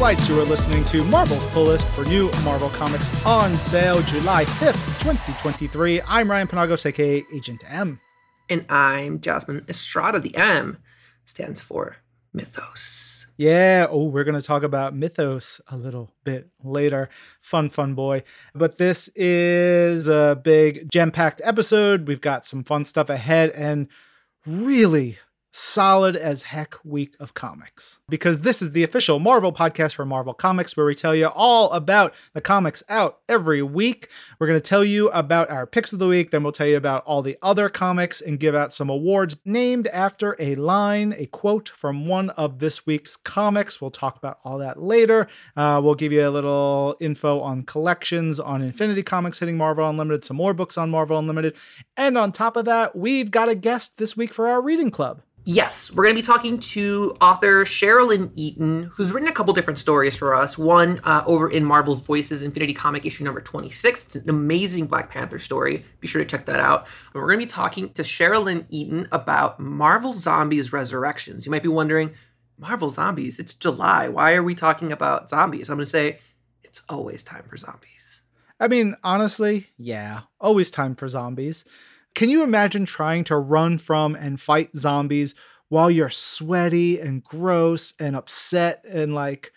Marvelites. You are listening to Marvel's Pull List for new Marvel Comics on sale July 5th, 2023. I'm Ryan Penagos, aka Agent M. And I'm Jasmine Estrada. The M stands for Mythos. Yeah, oh, we're going to talk about Mythos a little bit later. Fun, fun boy. But this is a big gem packed episode. We've got some fun stuff ahead and really solid as heck week of comics. Because this is the official Marvel podcast for Marvel Comics, where we tell you all about the comics out every week. We're going to tell you about our picks of the week, then we'll tell you about all the other comics and give out some awards named after a line, a quote from one of this week's comics. We'll talk about all that later. Uh, we'll give you a little info on collections on Infinity Comics hitting Marvel Unlimited, some more books on Marvel Unlimited. And on top of that, we've got a guest this week for our reading club. Yes, we're going to be talking to author Cheryl Lynn Eaton, who's written a couple different stories for us. One uh, over in Marvel's Voices Infinity Comic issue number 26. It's an amazing Black Panther story. Be sure to check that out. And we're going to be talking to Cheryl Lynn Eaton about Marvel Zombies Resurrections. You might be wondering, Marvel Zombies, it's July. Why are we talking about zombies? I'm going to say, it's always time for zombies. I mean, honestly, yeah, always time for zombies. Can you imagine trying to run from and fight zombies while you're sweaty and gross and upset and like,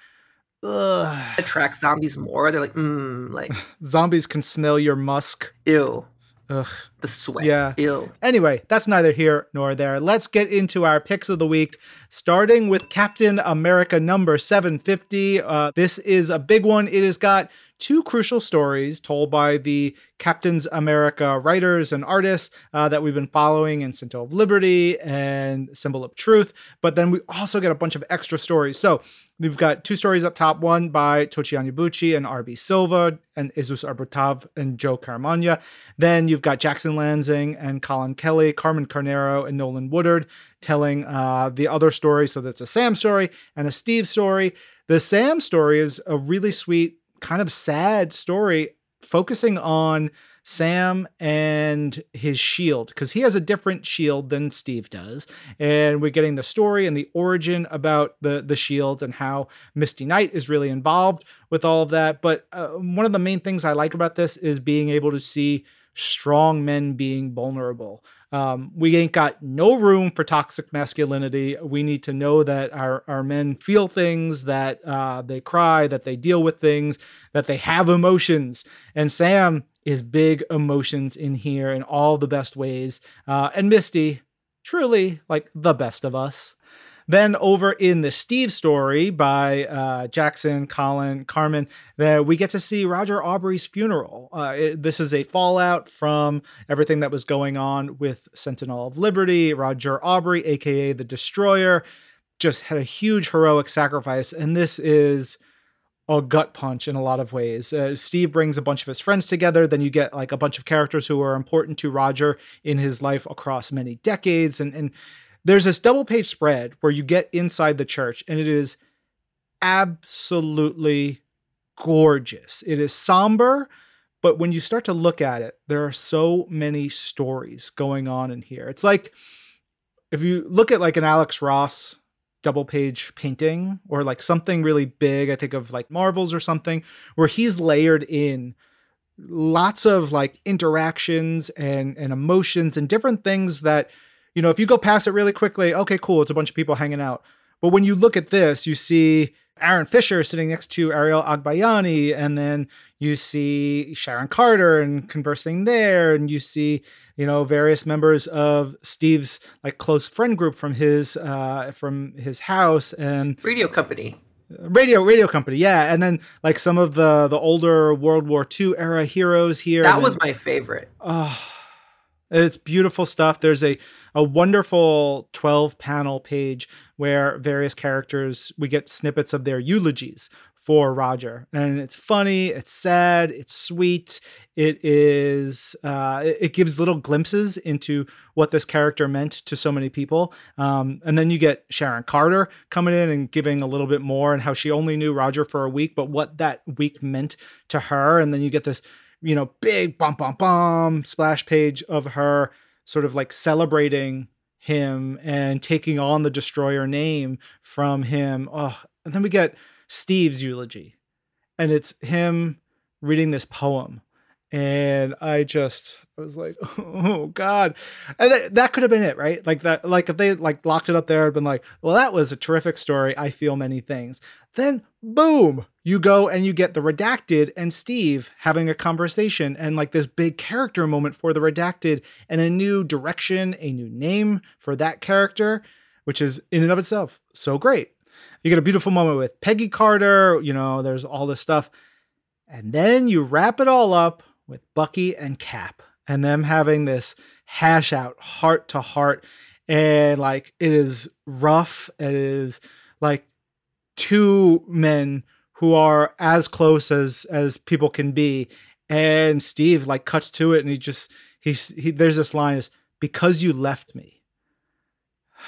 ugh? Attract zombies more. They're like, mmm, like zombies can smell your musk. Ew. Ugh. The sweat. Yeah. Ew. Anyway, that's neither here nor there. Let's get into our picks of the week, starting with Captain America number 750. Uh, this is a big one. It has got two crucial stories told by the Captain's America writers and artists uh, that we've been following in Symbol of Liberty and Symbol of Truth. But then we also get a bunch of extra stories. So we've got two stories up top one by Tochi Onyebuchi and R.B. Silva and Jesus Aburtov and Joe Caramagna. Then you've got Jackson Lanzing and Colin Kelly, Carmen Carnero and Nolan Woodard telling uh, the other story. So that's a Sam story and a Steve story. The Sam story is a really sweet kind of sad story focusing on Sam and his shield because he has a different shield than Steve does, and we're getting the story and the origin about the the shield and how Misty Knight is really involved with all of that. But uh, one of the main things I like about this is being able to see strong men being vulnerable. Um, we ain't got no room for toxic masculinity. We need to know that our, our men feel things, that uh, they cry, that they deal with things, that they have emotions. And Sam is big emotions in here in all the best ways. Uh, and Misty, truly like the best of us. Then over in the Steve story by uh, Jackson, Colin, Carmen, that we get to see Roger Aubrey's funeral. Uh, it, this is a fallout from everything that was going on with Sentinel of Liberty. Roger Aubrey, aka the Destroyer, just had a huge heroic sacrifice, and this is a gut punch in a lot of ways. Uh, Steve brings a bunch of his friends together. Then you get like a bunch of characters who are important to Roger in his life across many decades, and and there's this double page spread where you get inside the church and it is absolutely gorgeous. It is somber, but when you start to look at it, there are so many stories going on in here. It's like if you look at like an Alex Ross double page painting or like something really big, I think of like Marvels or something, where he's layered in lots of like interactions and and emotions and different things that you know, if you go past it really quickly, okay, cool, it's a bunch of people hanging out. But when you look at this, you see Aaron Fisher sitting next to Ariel Agbayani, and then you see Sharon Carter and conversing there, and you see you know various members of Steve's like close friend group from his uh, from his house and radio company. Radio radio company, yeah, and then like some of the the older World War II era heroes here. That was my favorite. Oh, it's beautiful stuff. There's a a wonderful 12 panel page where various characters we get snippets of their eulogies for Roger, and it's funny, it's sad, it's sweet. It is uh, it gives little glimpses into what this character meant to so many people. Um, and then you get Sharon Carter coming in and giving a little bit more, and how she only knew Roger for a week, but what that week meant to her. And then you get this you know, big bum bum bum splash page of her sort of like celebrating him and taking on the destroyer name from him. Oh, and then we get Steve's eulogy. And it's him reading this poem. And I just I was like, oh God. And that, that could have been it, right? Like that, like if they like locked it up there I'd been like, well, that was a terrific story. I feel many things. Then boom, you go and you get the redacted and Steve having a conversation and like this big character moment for the redacted and a new direction, a new name for that character, which is in and of itself so great. You get a beautiful moment with Peggy Carter, you know, there's all this stuff. And then you wrap it all up with Bucky and Cap and them having this hash out heart to heart. And like it is rough. It is like two men who are as close as as people can be. And Steve like cuts to it and he just he's he there's this line is because you left me.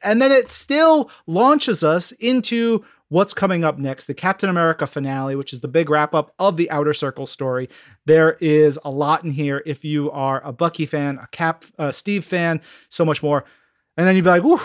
And then it still launches us into what's coming up next the Captain America finale, which is the big wrap up of the Outer Circle story. There is a lot in here if you are a Bucky fan, a Cap, a Steve fan, so much more. And then you'd be like, whew,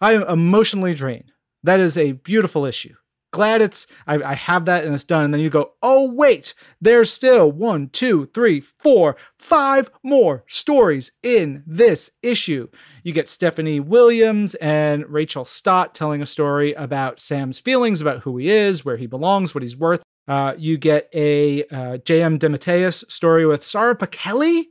I am emotionally drained. That is a beautiful issue glad it's I, I, have that and it's done. And then you go oh wait there's still one two three four five more stories in this issue. You get stephanie williams and rachel stott telling a story about sam's feelings about who he is where he belongs what he's worth. Uh, you get a uh, j.m dematteis story with Sara pichelli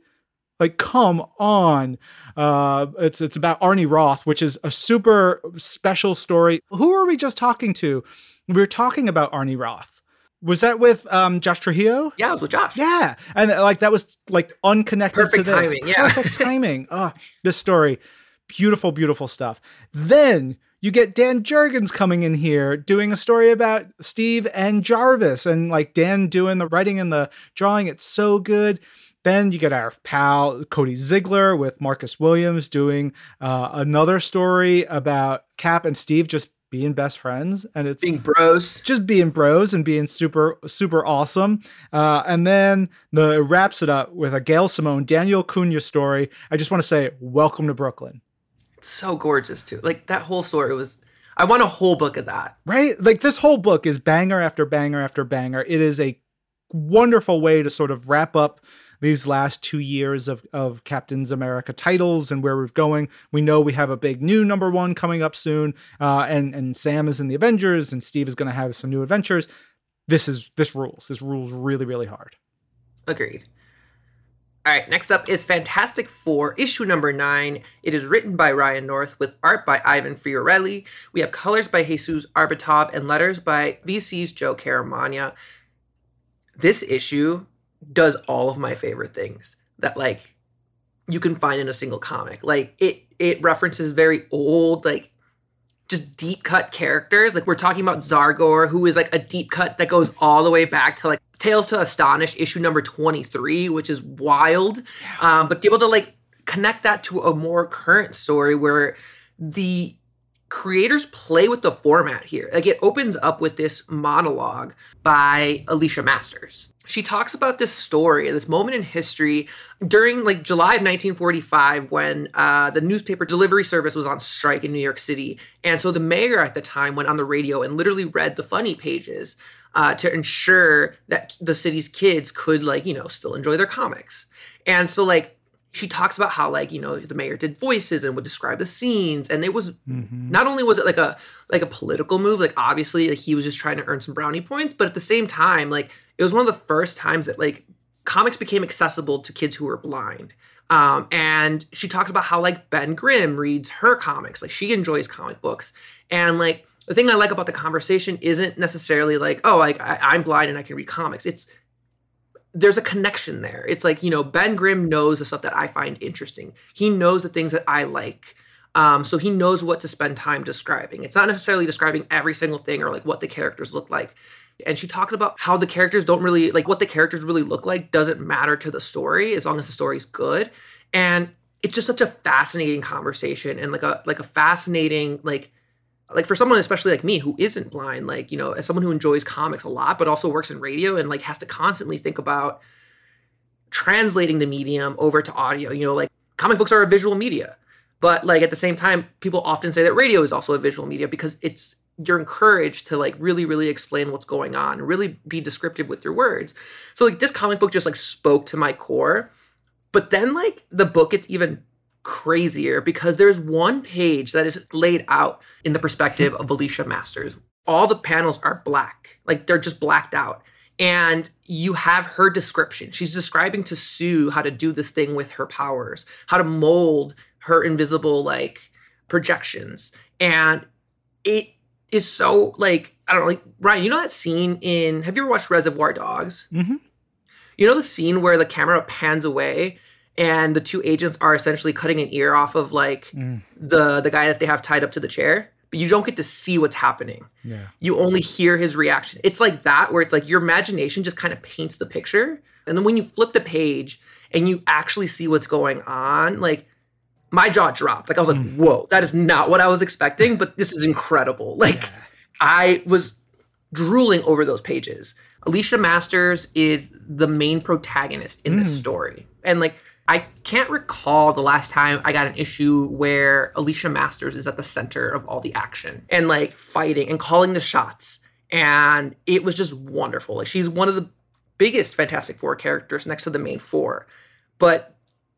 like, come on. Uh, it's it's about Arnie Roth, which is a super special story. Who are we just talking to? We were talking about Arnie Roth. Was that with um, Josh Trujillo? Yeah, it was with Josh. Yeah, and like that was like unconnected Perfect to this. timing. Yeah, perfect timing. Oh, this story, beautiful, beautiful stuff. Then you get Dan Jurgens coming in here doing a story about Steve and Jarvis, and like Dan doing the writing and the drawing. It's so good. Then you get our pal Cody Ziglar with Marcus Williams doing uh, another story about Cap and Steve just being best friends and it's being bros. Just being bros and being super super awesome. Uh, and then the wraps it up with a gail simone daniel cunha story. I just want to say welcome to brooklyn. It's so gorgeous too. Like that whole story was i want a whole book of that. Right? Like this whole book is banger after banger after banger. It is a wonderful way to sort of wrap up these last two years of, of Captain's America titles and where we're going. We know we have a big new number one coming up soon, uh, and and Sam is in the Avengers, and Steve is going to have some new adventures. This is this rules. This rules really really hard. Agreed. All right, next up is Fantastic Four, issue number nine. It is written by Ryan North with art by Ivan Fiorelli. We have colors by Jesus Aburtov and letters by VC's Joe Caramagna. This issue does all of my favorite things that like you can find in a single comic. Like it it references very old like just deep cut characters. Like we're talking about Zargor, who is like a deep cut that goes all the way back to like Tales to Astonish issue number 23, which is wild. Um, but be able to like connect that to a more current story where the creators play with the format here. Like it opens up with this monologue by Alicia Masters she talks about this story, this moment in history during like July of 1945 when uh, the newspaper delivery service was on strike in New York City. And so the mayor at the time went on the radio and literally read the funny pages uh, to ensure that the city's kids could like, you know, still enjoy their comics. And so like she talks about how like you know the mayor did voices and would describe the scenes and it was mm-hmm. not only was it like a like a political move like obviously like he was just trying to earn some brownie points but at the same time like it was one of the first times that like comics became accessible to kids who were blind. Um, and she talks about how like ben grimm reads her comics like she enjoys comic books. And like the thing i like about the conversation isn't necessarily like oh like I, i'm blind and i can read comics. It's there's a connection there. It's like, you know, Ben Grimm knows the stuff that I find interesting. He knows the things that I like. Um, so he knows what to spend time describing. It's not necessarily describing every single thing or like what the characters look like. And she talks about how the characters don't really like what the characters really look like doesn't matter to the story as long as the story's good. And it's just such a fascinating conversation and like a like a fascinating like like for someone especially like me who isn't blind like you know as someone who enjoys comics a lot but also works in radio and like has to constantly think about translating the medium over to audio you know like comic books are a visual media but like at the same time people often say that radio is also a visual media because it's you're encouraged to like really really explain what's going on really be descriptive with your words. So like this comic book just like spoke to my core but then like the book gets even crazier because there's one page that is laid out in the perspective of Alicia Masters. All the panels are black, like they're just blacked out. And you have her description. She's describing to Sue how to do this thing with her powers, how to mold her invisible like projections. And it is so like, I don't know, like Ryan, you know that scene in have you ever watched Reservoir Dogs? Mm-hmm. You know the scene where the camera pans away and the two agents are essentially cutting an ear off of like Mm. the the guy that they have tied up to the chair but you don't get to see what's happening Yeah. you only hear his reaction it's like that where it's like your imagination just kind of paints the picture and then when you flip the page and you actually see what's going on like my jaw dropped like i was like Mm. whoa that is not what i was expecting but this is incredible like Yeah. I was drooling over those pages. Alicia Masters is the main protagonist in this Mm. story. And like I can't recall the last time I got an issue where Alicia Masters is at the center of all the action and like fighting and calling the shots. And it was just wonderful. Like she's one of the biggest Fantastic Four characters next to the main four. But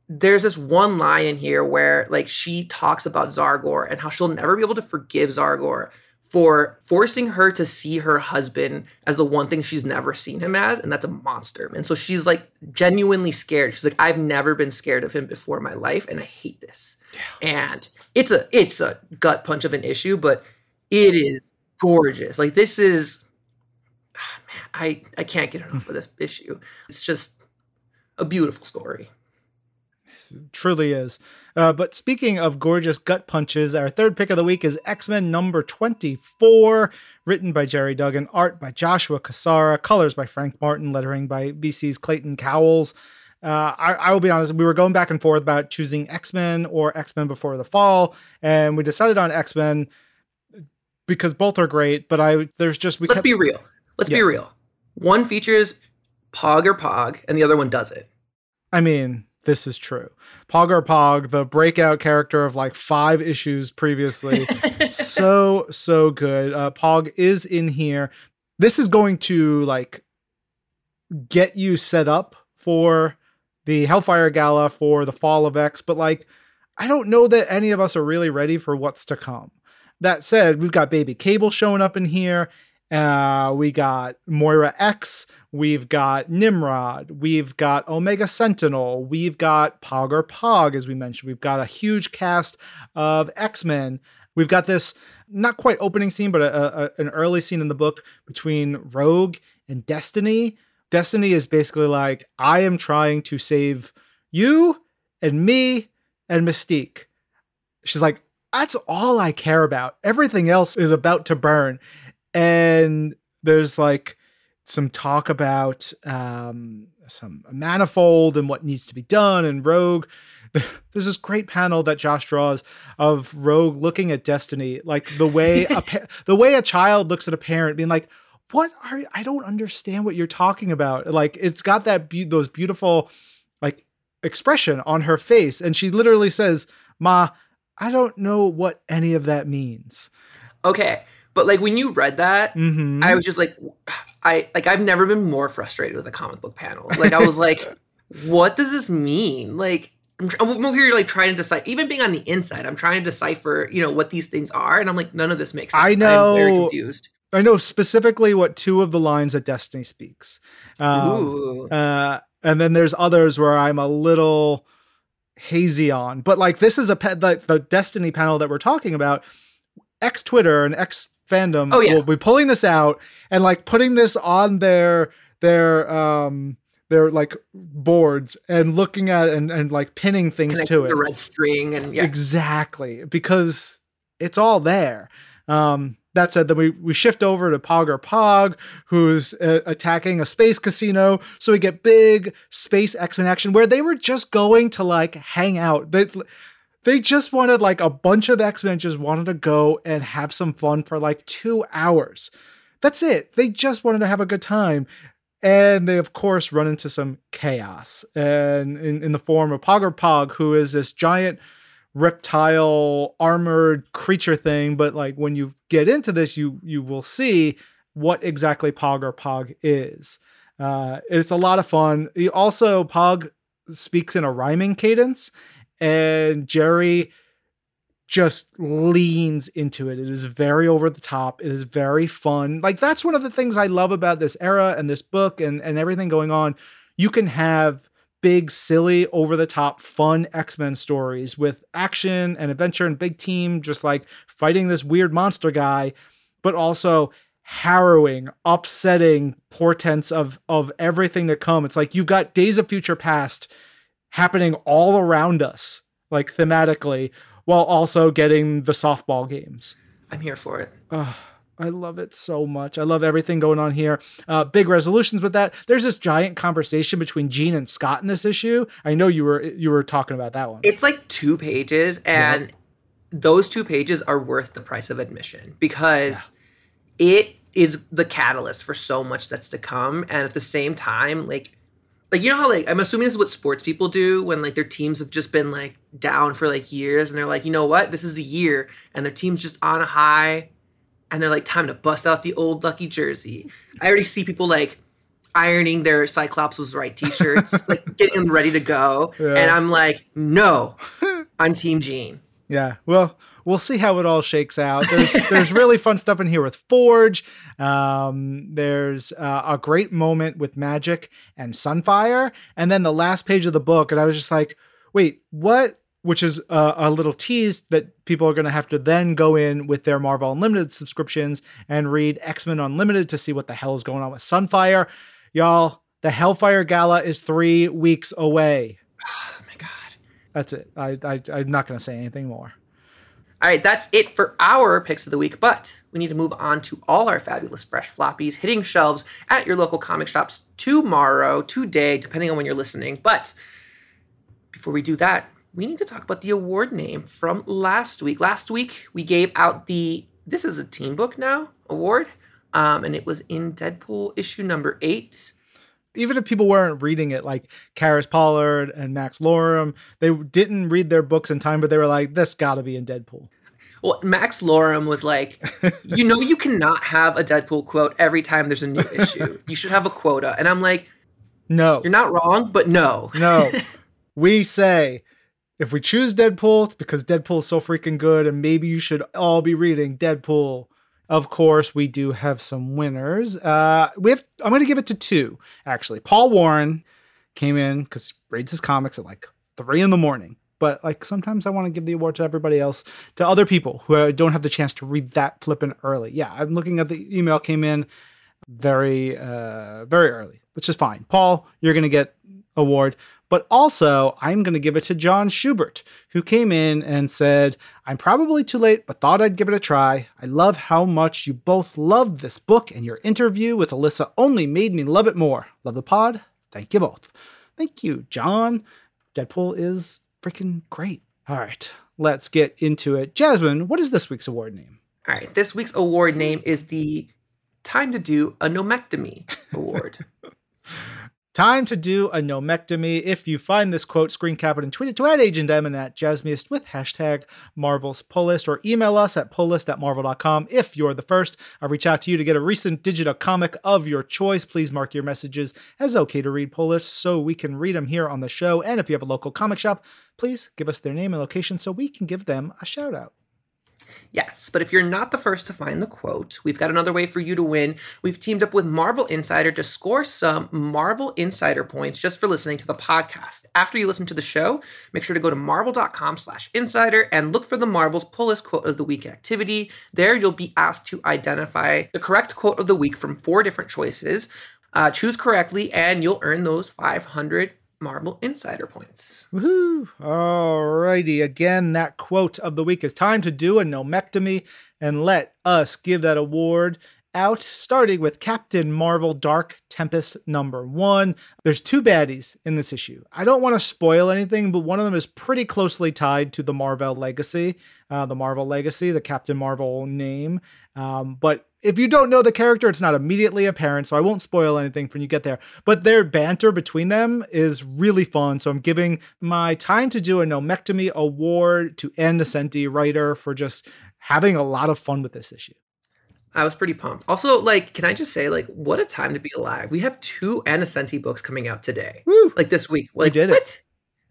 there's this one line in here where like she talks about Zargor and how she'll never be able to forgive Zargor for forcing her to see her husband as the one thing she's never seen him as, and that's a monster. And so she's like genuinely scared. She's like, I've never been scared of him before in my life, and I hate this. And it's a it's a gut punch of an issue, but it is gorgeous. Like this is ah, man, I I can't get enough of this issue. It's just a beautiful story. Truly is. Uh, but speaking of gorgeous gut punches, our third pick of the week is X Men number 24, written by Gerry Duggan, art by Joshua Cassara, colors by Frank Martin, lettering by VC's Clayton Cowles. Uh, I, I will be honest, we were going back and forth about choosing X Men or X Men Before the Fall, and we decided on X Men because both are great. But I there's just we Let's kept be real. Let's be real. One features Pogg Ur-Pogg, and the other one does it. I mean, this is true. Pogg Ur-Pogg, the breakout character of like five issues previously, so so good. Uh, Pogg is in here. This is going to like get you set up for the Hellfire Gala for the Fall of X, but like I don't know that any of us are really ready for what's to come. That said, we've got Baby Cable showing up in here. Uh, we got Moira X. We've got Nimrod. We've got Omega Sentinel. We've got Pogg Ur-Pogg, as we mentioned. We've got a huge cast of X Men. We've got this not quite opening scene, but a, a, an early scene in the book between Rogue and Destiny. Destiny is basically like, I am trying to save you and me and Mystique. She's like, that's all I care about. Everything else is about to burn. And there's like some talk about um, some manifold and what needs to be done and Rogue. There's this great panel that Josh draws of Rogue looking at Destiny, like the way a pa- the way a child looks at a parent, being like, "What are I don't understand what you're talking about." Like it's got that be- those beautiful like expression on her face, and she literally says, "Ma, I don't know what any of that means." okay, but like when you read that, Mm-hmm. I was just like, I like I've never been more frustrated with a comic book panel. Like I was like, what does this mean? Like I'm, I'm over here like trying to decipher. Even being on the inside, I'm trying to decipher, you know, what these things are, and I'm like, none of this makes sense. I I'm very know. confused. I know specifically what two of the lines that Destiny speaks. Um, uh, and then there's others where I'm a little hazy on. But like this is a pe- like the Destiny panel that we're talking about. X Twitter and X fandom Oh, yeah. will be pulling this out and like putting this on their their um their like boards and looking at and and like pinning things Connecting to it. the red string and yeah. Exactly, because it's all there. Um, that said, then we, we shift over to Pogg Ur-Pogg, who's uh, attacking a space casino. So we get big space X Men action where they were just going to like hang out. They, they just wanted like a bunch of X Men just wanted to go and have some fun for like two hours. That's it. They just wanted to have a good time. And they, of course, run into some chaos and in, in the form of Pogg Ur-Pogg, who is this giant reptile armored creature thing, but like when you get into this, you you will see what exactly Pogg Ur-Pogg is. Uh, it's a lot of fun. Also Pogg speaks in a rhyming cadence, and Gerry just leans into it. It is very over the top. It is very fun. Like that's one of the things I love about this era and this book and and everything going on. You can have big, silly, over the top, fun X Men stories with action and adventure and big team, just like fighting this weird monster guy, but also harrowing, upsetting portents of of everything to come. It's like you've got Days of Future Past happening all around us, like thematically, while also getting the softball games. I'm here for it. Oh, I love it so much. I love everything going on here. Uh, big resolutions with that. There's this giant conversation between Jean and Scott in this issue. I know you were you were talking about that one. It's like two pages, and yeah. those two pages are worth the price of admission because yeah. it is the catalyst for so much that's to come. And at the same time, like like you know how like I'm assuming this is what sports people do when like their teams have just been like down for like years and they're like, you know what, this is the year, and their team's just on a high, and they're like, time to bust out the old lucky jersey. I already see people like ironing their Cyclops was right t-shirts, like getting them ready to go, yeah. and I'm like, no, I'm Team Jean. Yeah, well, we'll see how it all shakes out. There's there's really fun stuff in here with Forge. Um, there's uh, a great moment with Magik and Sunfire, and then the last page of the book, and I was just like, wait, what? Which is a, a little tease that people are going to have to then go in with their Marvel Unlimited subscriptions and read X Men Unlimited to see what the hell is going on with Sunfire, y'all. The Hellfire Gala is three weeks away. That's it. I, I I'm not going to say anything more. All right, that's it for our picks of the week, but we need to move on to all our fabulous fresh floppies hitting shelves at your local comic shops tomorrow, today, depending on when you're listening. But before we do that, we need to talk about the award name from last week. Last week, we gave out the This is a Team Book Now award, um, and it was in Deadpool issue number eight even if people weren't reading it, like Karis Pollard and Max Lorum, they didn't read their books in time, but they were like, "This got to be in Deadpool." Well, Max Lorum was like, "You know, you cannot have a Deadpool quote every time there's a new issue. You should have a quota." And I'm like, "No, you're not wrong, but no, no." we say if we choose Deadpool, it's because Deadpool is so freaking good, and maybe you should all be reading Deadpool of course, we do have some winners. Uh, we have. I'm going to give it to two actually. Paul Warren came in because reads his comics at like three in the morning. But like sometimes I want to give the award to everybody else, to other people who don't have the chance to read that flipping early. Yeah, I'm looking at the email came in very uh very early, which is fine. Paul, you're going to get award. But also, I'm going to give it to John Schubert, who came in and said, I'm probably too late, but thought I'd give it a try. I love how much you both loved this book, and your interview with Alyssa only made me love it more. Love the pod. Thank you both. Thank you, John. Deadpool is freaking great. All right, let's get into it. Jasmine, what is this week's award name? All right, this week's award name is the Time to Do a Nomectomy Award. Time to do a nomectomy. If you find this quote, screen cap it and tweet it to at Agent M and at Jasmiest with hashtag Marvel's Pull List or email us at pullist at marvel.com. If you're the first, I'll reach out to you to get a recent digital comic of your choice. Please mark your messages as okay to read Pull List so we can read them here on the show. And if you have a local comic shop, please give us their name and location so we can give them a shout out. Yes, but if you're not the first to find the quote, we've got another way for you to win. We've teamed up with Marvel Insider to score some Marvel Insider points just for listening to the podcast. After you listen to the show, make sure to go to marvel.com slash insider and look for the Marvel's Pull List Quote of the Week activity. There you'll be asked to identify the correct quote of the week from four different choices. Uh, choose correctly and you'll earn those 500 Marvel Insider points. Woohoo! Alrighty, again, that quote of the week is time to do a nomectomy and let us give that award out, starting with Captain Marvel Dark Tempest number one. There's two baddies in this issue. I don't want to spoil anything, but one of them is pretty closely tied to the Marvel legacy, uh, the Marvel legacy, the Captain Marvel name. Um, but if you don't know the character, it's not immediately apparent, so I won't spoil anything when you get there. But their banter between them is really fun. So I'm giving my time to do a nomectomy award to Ann Nocenti, writer, for just having a lot of fun with this issue. I was pretty pumped. Also, like, can I just say, like, what a time to be alive? We have two Ann Nocenti books coming out today, Woo! like this week. Like, did it. what?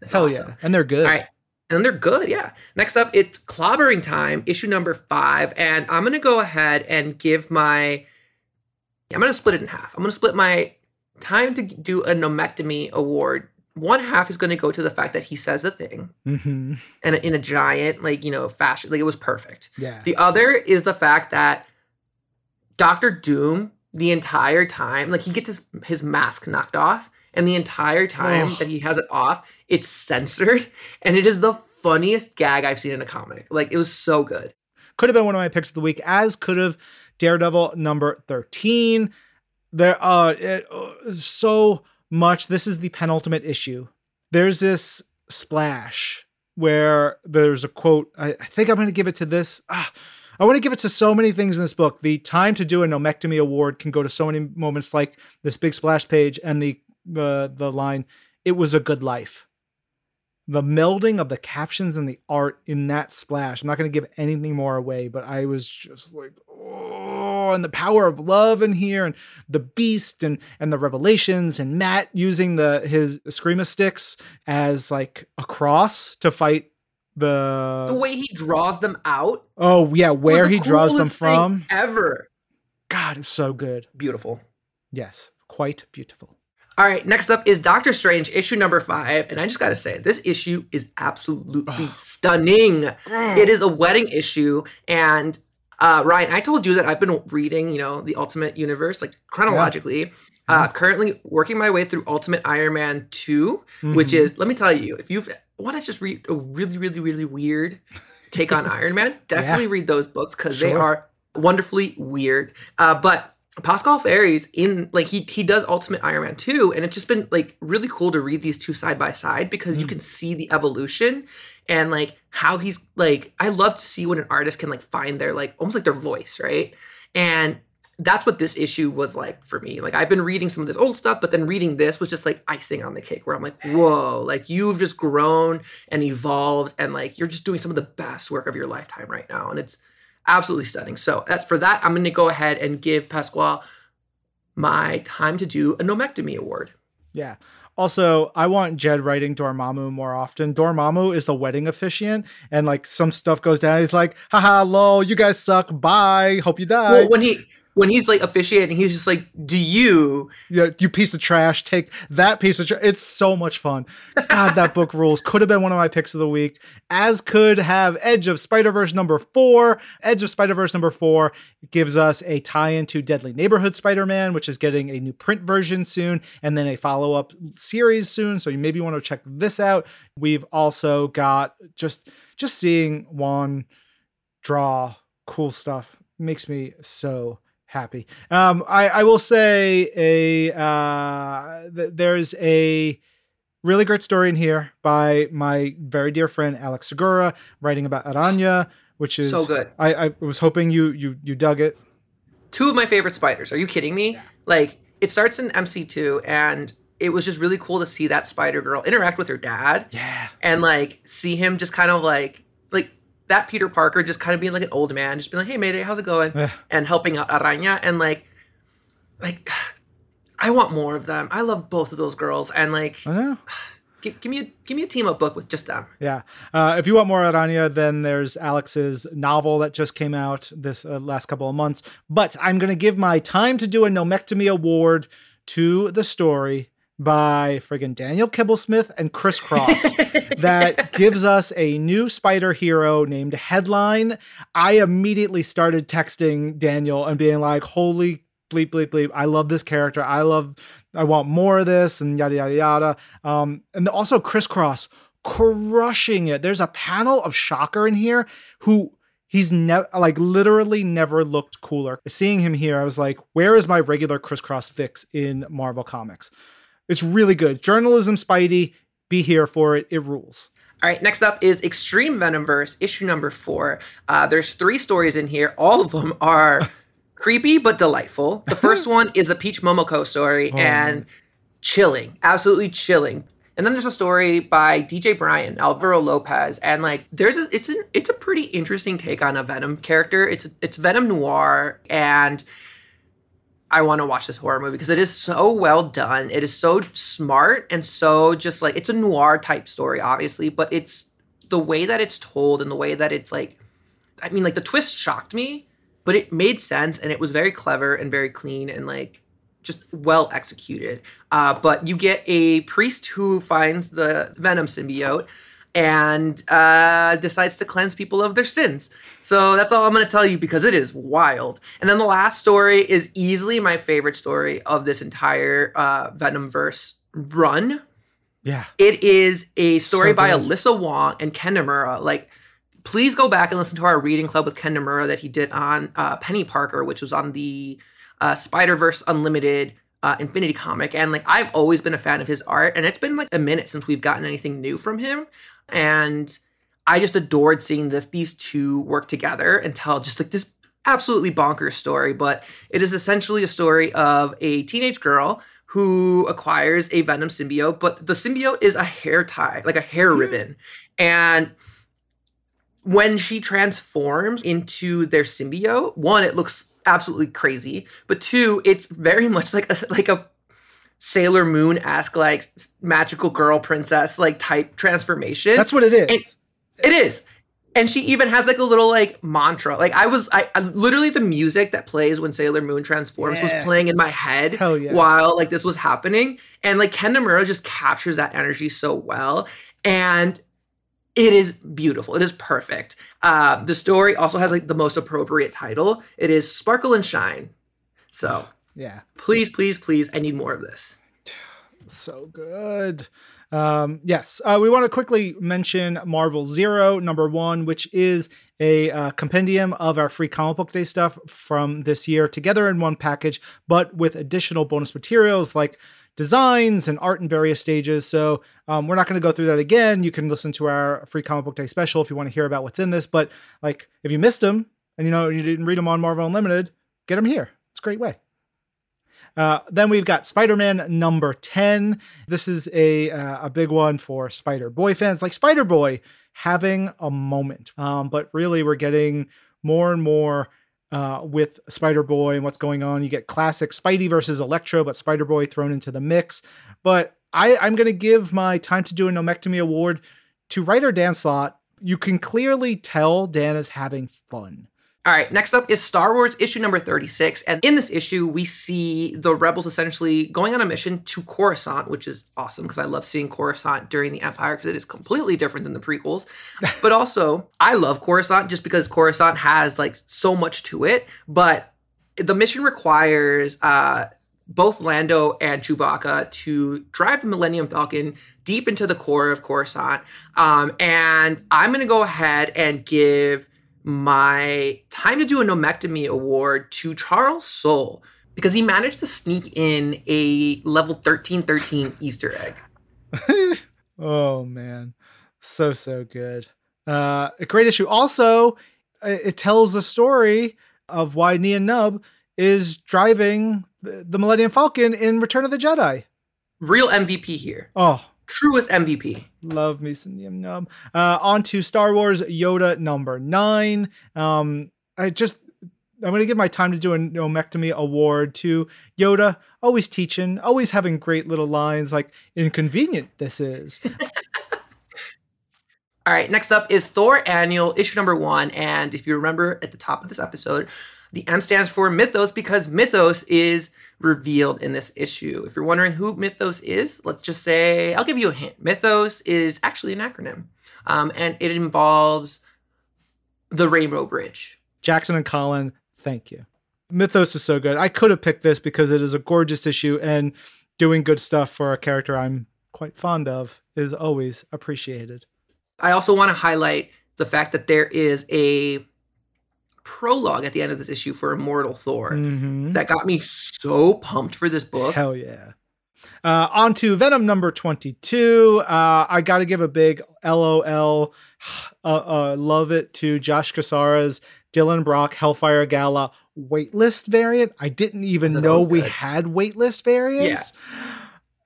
That's Hell awesome. yeah. And they're good. All right. And they're good, yeah. Next up, it's Clobbering Time, issue number five. And I'm going to go ahead and give my. I'm going to split it in half. I'm going to split my time to do a nomectomy award. One half is going to go to the fact that he says a thing hmm and in a giant, like, you know, fashion. Like, it was perfect. Yeah. The other is the fact that Doctor Doom, the entire time, like he gets his, his mask knocked off, and the entire time Ugh. that he has it off, it's censored, and it is the funniest gag I've seen in a comic. Like it was so good. could have been one of my picks of the week, as could have Daredevil number 13. There uh, it, uh so much. This is the penultimate issue. There's this splash where there's a quote. I, I think I'm going to give it to this. Ah, I want to give it to so many things in this book. The time to do a nomectomy award can go to so many moments like this big splash page and the uh, the line, "It was a good life." The melding of the captions and the art in that splash. I'm not going to give anything more away, but I was just like, oh, and the power of love in here, and the beast, and and the revelations, and Matt using the his screama sticks as like a cross to fight the. The way he draws them out. oh yeah, where he draws them from. Ever. God, it's so good. Beautiful. Yes, quite beautiful. All right, next up is Doctor Strange, issue number five. And I just got to say, this issue is absolutely stunning. It is a wedding issue. And uh, Ryan, I told you that I've been reading, you know, the Ultimate Universe, like chronologically. Uh, currently working my way through Ultimate Iron Man 2, which Mhm. is, let me tell you, if you want to just read a really, really, really weird take on Iron Man, definitely read those books because they are wonderfully weird. Uh, but Pasqual Ferry's in like he he does Ultimate Iron Man 2 and it's just been like really cool to read these two side by side because you Mm. can see the evolution and like how he's like I love to see when an artist can like find their like almost like their voice, right? And that's what this issue was like for me. Like I've been reading some of this old stuff, but then reading this was just like icing on the cake where I'm like, whoa, like you've just grown and evolved and like you're just doing some of the best work of your lifetime right now. And it's absolutely stunning. So that's for that, I'm gonna go ahead and give Pasqual my time to do a nomectomy award. Yeah. Also, I want Jed writing Dormammu more often. Dormammu is the wedding officiant, and like some stuff goes down. He's like, haha, lol, you guys suck. Bye. Hope you die. Well, when he when he's like officiating, he's just like, "Do you?" yeah, you piece of trash. Take that piece of trash. It's so much fun. God, that book rules. Could have been one of my picks of the week, as could have Edge of Spider Verse number four. Edge of Spider Verse number four gives us a tie in to Deadly Neighborhood Spider Man, which is getting a new print version soon, and then a follow up series soon. So you maybe want to check this out. We've also got just just seeing Juan draw cool stuff makes me so happy. Um, I, I will say a uh, th- there's a really great story in here by my very dear friend Alex Segura writing about Aranya, which is So good. I, I was hoping you you you dug it. Two of my favorite spiders. Are you kidding me? Like it starts in MC2 and it was just really cool to see that spider girl interact with her dad Yeah, and like see him just kind of like that Peter Parker just kind of being like an old man, just being like, "Hey, Mayday, how's it going?" And helping out Aranya and like like I want more of them. I love both of those girls and like I know. give, give me a give me a team up book with just them. Yeah. Uh, if you want more Aranya, then there's Alex's novel that just came out this uh, last couple of months. But I'm going to give my time to do a nomectomy award to the story by friggin' Daniel Kibblesmith and Chris Cross that gives us a new spider hero named Headline. I immediately started texting Daniel and being like, holy bleep, bleep, bleep. I love this character. I love, I want more of this and yada, yada, yada. Um, and also Chris Cross crushing it. There's a panel of Shocker in here who he's never like literally never looked cooler. Seeing him here, I was like, where is my regular crisscross fix in Marvel Comics? It's really good. Journalism Spidey, be here for it. It rules. All right, next up is Extreme Venomverse, issue number four. Uh, there's three stories in here. All of them are creepy but delightful. The first one is a Peach Momoko story Oh, and man. chilling, absolutely chilling. And then there's a story by DJ Bryan, Alvaro Lopez, and like there's a it's an it's a pretty interesting take on a Venom character. It's it's Venom noir, and I want to watch this horror movie because it is so well done. It is so smart and so just like it's a noir type story, obviously, but it's the way that it's told and the way that it's like I mean, like the twist shocked me, but it made sense and it was very clever and very clean and like just well executed. Uh, but you get a priest who finds the Venom symbiote and uh, decides to cleanse people of their sins. So that's all I'm going to tell you because it is wild. And then the last story is easily my favorite story of this entire uh, Venom verse run. Yeah. It is a story So by. Alyssa Wong and Ken Niimura. Like, please go back and listen to our reading club with Ken Niimura that he did on uh, Penny Parker, which was on the uh, Spider Verse Unlimited uh, Infinity comic. And like, I've always been a fan of his art, and it's been like a minute since we've gotten anything new from him. And I just adored seeing this these two work together and tell just like this absolutely bonkers story. But it is essentially a story of a teenage girl who acquires a venom symbiote, but the symbiote is a hair tie, like a hair Hmm. ribbon. And when she transforms into their symbiote, one, it looks absolutely crazy, but two, it's very much like a like a Sailor Moon esque like magical girl princess like type transformation. That's what it is. It is. And she even has like a little like mantra. Like I was I, I literally the music that plays when Sailor Moon transforms Yeah. was playing in my head yeah. while like this was happening. And like Ken Niimura just captures that energy so well. And it is beautiful. It is perfect. Uh, the story also has like the most appropriate title. It is Sparkle and Shine. So yeah. please, please, please, I need more of this. So good. Um, yes, uh, we want to quickly mention Marvel Zero, number one, which is a uh, compendium of our free comic book day stuff from this year together in one package, but with additional bonus materials like designs and art in various stages. So um, we're not going to go through that again. You can listen to our free comic book day special if you want to hear about what's in this. But like, if you missed them and you know you didn't read them on Marvel Unlimited, get them here. It's a great way. Uh, then we've got Spider-Man number 10. This is a uh, a big one for Spider Boy fans, like Spider Boy having a moment. Um, but really, we're getting more and more uh, with Spider Boy and what's going on. You get classic Spidey versus Electro, but Spider Boy thrown into the mix. But I, I'm going to give my time to do a nomectomy award to writer Dan Slott. You can clearly tell Dan is having fun. All right, next up is Star Wars issue number 36. And in this issue, we see the rebels essentially going on a mission to Coruscant, which is awesome because I love seeing Coruscant during the Empire because it is completely different than the prequels. but also, I love Coruscant just because Coruscant has like so much to it. But the mission requires uh, both Lando and Chewbacca to drive the Millennium Falcon deep into the core of Coruscant. Um, and I'm going to go ahead and give my time to do a nomectomy award to Charles Soule because he managed to sneak in a level 1313 Easter egg. oh man, so so good. Uh, a great issue. Also, it tells a story of why Nien Nunb is driving the, the Millennium Falcon in Return of the Jedi. Real MVP here. Oh, Truest MVP. love me some Nien Nunb. Uh, on to Star Wars Yoda number nine. Um, I just I'm going to give my time to do a nomectomy award to Yoda. Always teaching, always having great little lines like inconvenient this is. All right, next up is Thor Annual, issue number one. And if you remember at the top of this episode, the M stands for Mythos because Mythos is revealed in this issue. If you're wondering who Mythos is, let's just say, I'll give you a hint. Mythos is actually an acronym, um, and it involves the Rainbow Bridge. Jackson and Colin, thank you. Mythos is so good. I could have picked this because it is a gorgeous issue and doing good stuff for a character I'm quite fond of is always appreciated. I also want to highlight the fact that there is a prologue at the end of this issue for Immortal Thor. Mhm. That got me so pumped for this book. Hell yeah. Uh, on to Venom number 22. Uh, I got to give a big LOL. Uh, uh, love it to Josh Casares, Dylan Brock, Hellfire Gala. waitlist variant. I didn't even know we good. had waitlist variants.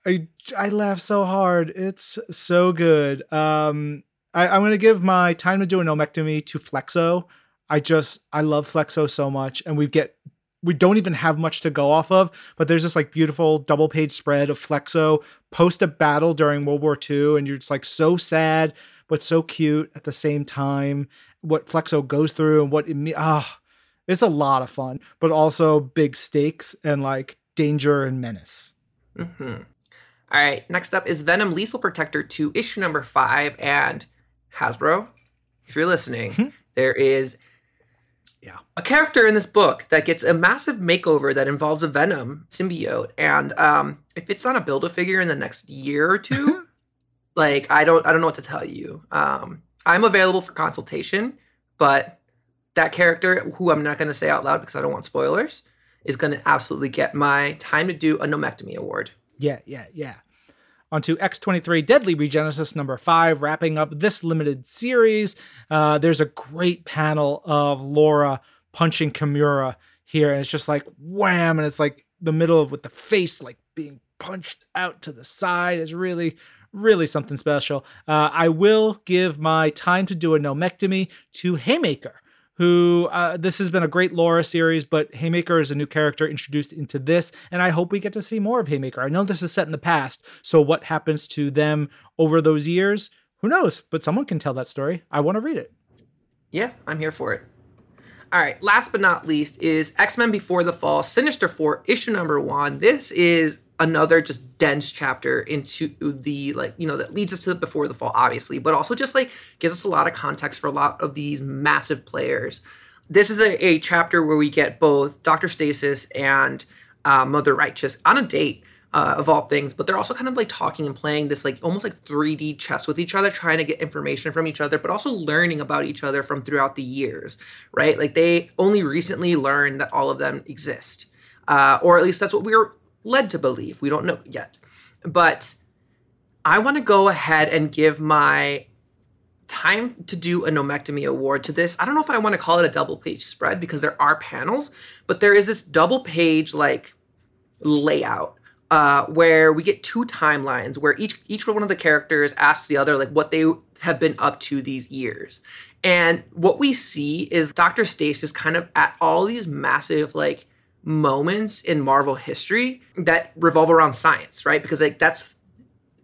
I I laugh so hard. It's so good. Um, I, I'm gonna give my time to do an omectomy to Flexo. I just I love Flexo so much, and we get we don't even have much to go off of, but there's this like beautiful double page spread of Flexo post a battle during World War II, and you're just like so sad but so cute at the same time. What Flexo goes through and what it me ah, it's a lot of fun, but also big stakes and like danger and menace. hmm All right, next up is Venom Lethal Protector 2, issue number 5. And Hasbro, if you're listening, Mhm. there is Yeah. a character in this book that gets a massive makeover that involves a Venom symbiote. And um, if it's not a build a figure in the next year or two, like I don't I don't know what to tell you. Um, I'm available for consultation, but that character, who I'm not going to say out loud because I don't want spoilers, is going to absolutely get my time to do a nomectomy award. Yeah, yeah, yeah. On to X23 Deadly Regenesis number five, wrapping up this limited series. Uh, there's a great panel of Laura punching Kimura here, and it's just like wham, and it's like the middle of with the face like being punched out to the side is really, really something special. Uh, I will give my time to do a nomectomy to Haymaker who uh, this has been a great Laura series, but Haymaker is a new character introduced into this, and I hope we get to see more of Haymaker. I know this is set in the past, so what happens to them over those years? Who knows? But someone can tell that story. I want to read it. Yeah, I'm here for it. All right, last but not least is X Men Before the Fall, Sinister Four, issue number one. This is another just dense chapter into the like you know that leads us to the Before the Fall, obviously, but also just like gives us a lot of context for a lot of these massive players. This is a, a chapter where we get both Doctor Stasis and uh, Mother Righteous on a date. Uh, of all things, but they're also kind of like talking and playing this like almost like 3D chess with each other, trying to get information from each other, but also learning about each other from throughout the years, right? Like they only recently learned that all of them exist, uh, or at least that's what we were led to believe. We don't know yet, but I want to go ahead and give my time to do a nomectomy award to this. I don't know if I want to call it a double page spread because there are panels, but there is this double page like layout uh, where we get two timelines where each each one of the characters asks the other like what they have been up to these years. And what we see is Dr. Stasis kind of at all these massive like moments in Marvel history that revolve around science, right? Because like that's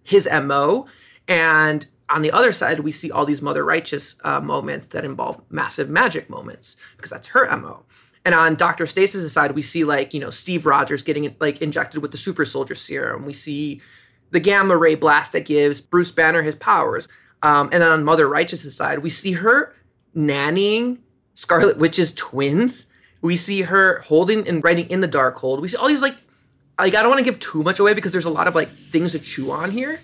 his MO. And on the other side, we see all these Mother Righteous uh, moments that involve massive magic moments because that's her MO. And on Dr. Stasis' side, we see like, you know, Steve Rogers getting like injected with the super soldier serum. We see the gamma ray blast that gives Bruce Banner his powers. Um, and then on Mother Righteous' side, we see her nannying Scarlet Witch's twins. We see her holding and writing in the Darkhold. We see all these like, like I don't want to give too much away because there's a lot of like things to chew on here,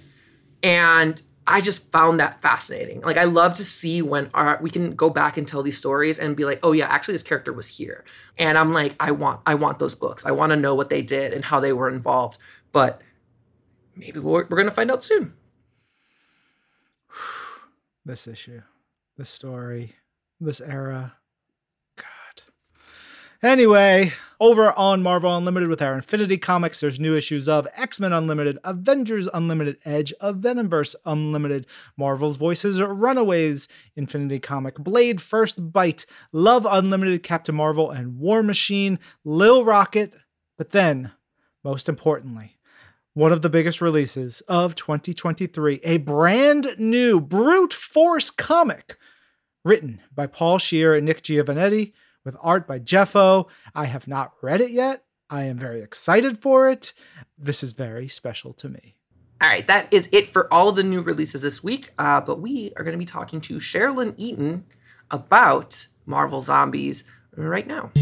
and I just found that fascinating. Like I love to see when our we can go back and tell these stories and be like, oh yeah, actually this character was here, and I'm like, I want I want those books. I want to know what they did and how they were involved. But maybe we're, we're gonna find out soon. This issue, this story, this era. Anyway, over on Marvel Unlimited with our Infinity Comics, there's new issues of X Men Unlimited, Avengers Unlimited Edge, of Venomverse Unlimited, Marvel's Voices, Runaways, Infinity Comic, Blade First Bite, Love Unlimited, Captain Marvel, and War Machine, Lil Rocket. But then, most importantly, one of the biggest releases of 2023, a brand new brute force comic written by Paul Scheer and Nick Giovannetti with art by Jeffo. I have not read it yet. I am very excited for it. This is very special to me. All right, that is it for all the new releases this week. Uh, but we are going to be talking to Cheryl Lynn Eaton about Marvel Zombies right now.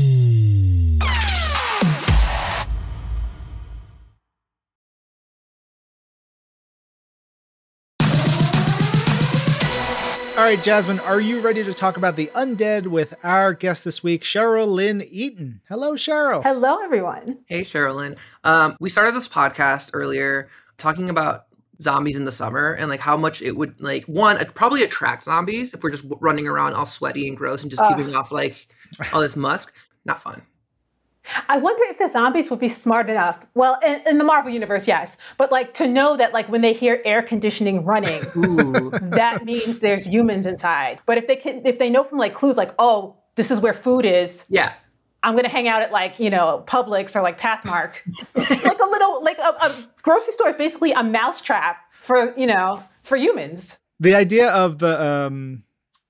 Right, Jasmine, are you ready to talk about the undead with our guest this week, Cheryl Lynn Eaton? Hello, Cheryl. Hello, everyone. Hey, Cheryl Lynn. Um, we started this podcast earlier talking about zombies in the summer and like how much it would like one it probably attract zombies if we're just running around all sweaty and gross and just Ugh. giving off like all this musk. Not fun. I wonder if the zombies would be smart enough. Well, in, in, the Marvel universe, yes, but like to know that like when they hear air conditioning running, that means there's humans inside. But if they can, if they know from like clues, like oh, this is where food is. Yeah. I'm gonna hang out at like you know Publix or like Pathmark. it's like a little like a, a grocery store is basically a mousetrap for you know for humans. The idea of the um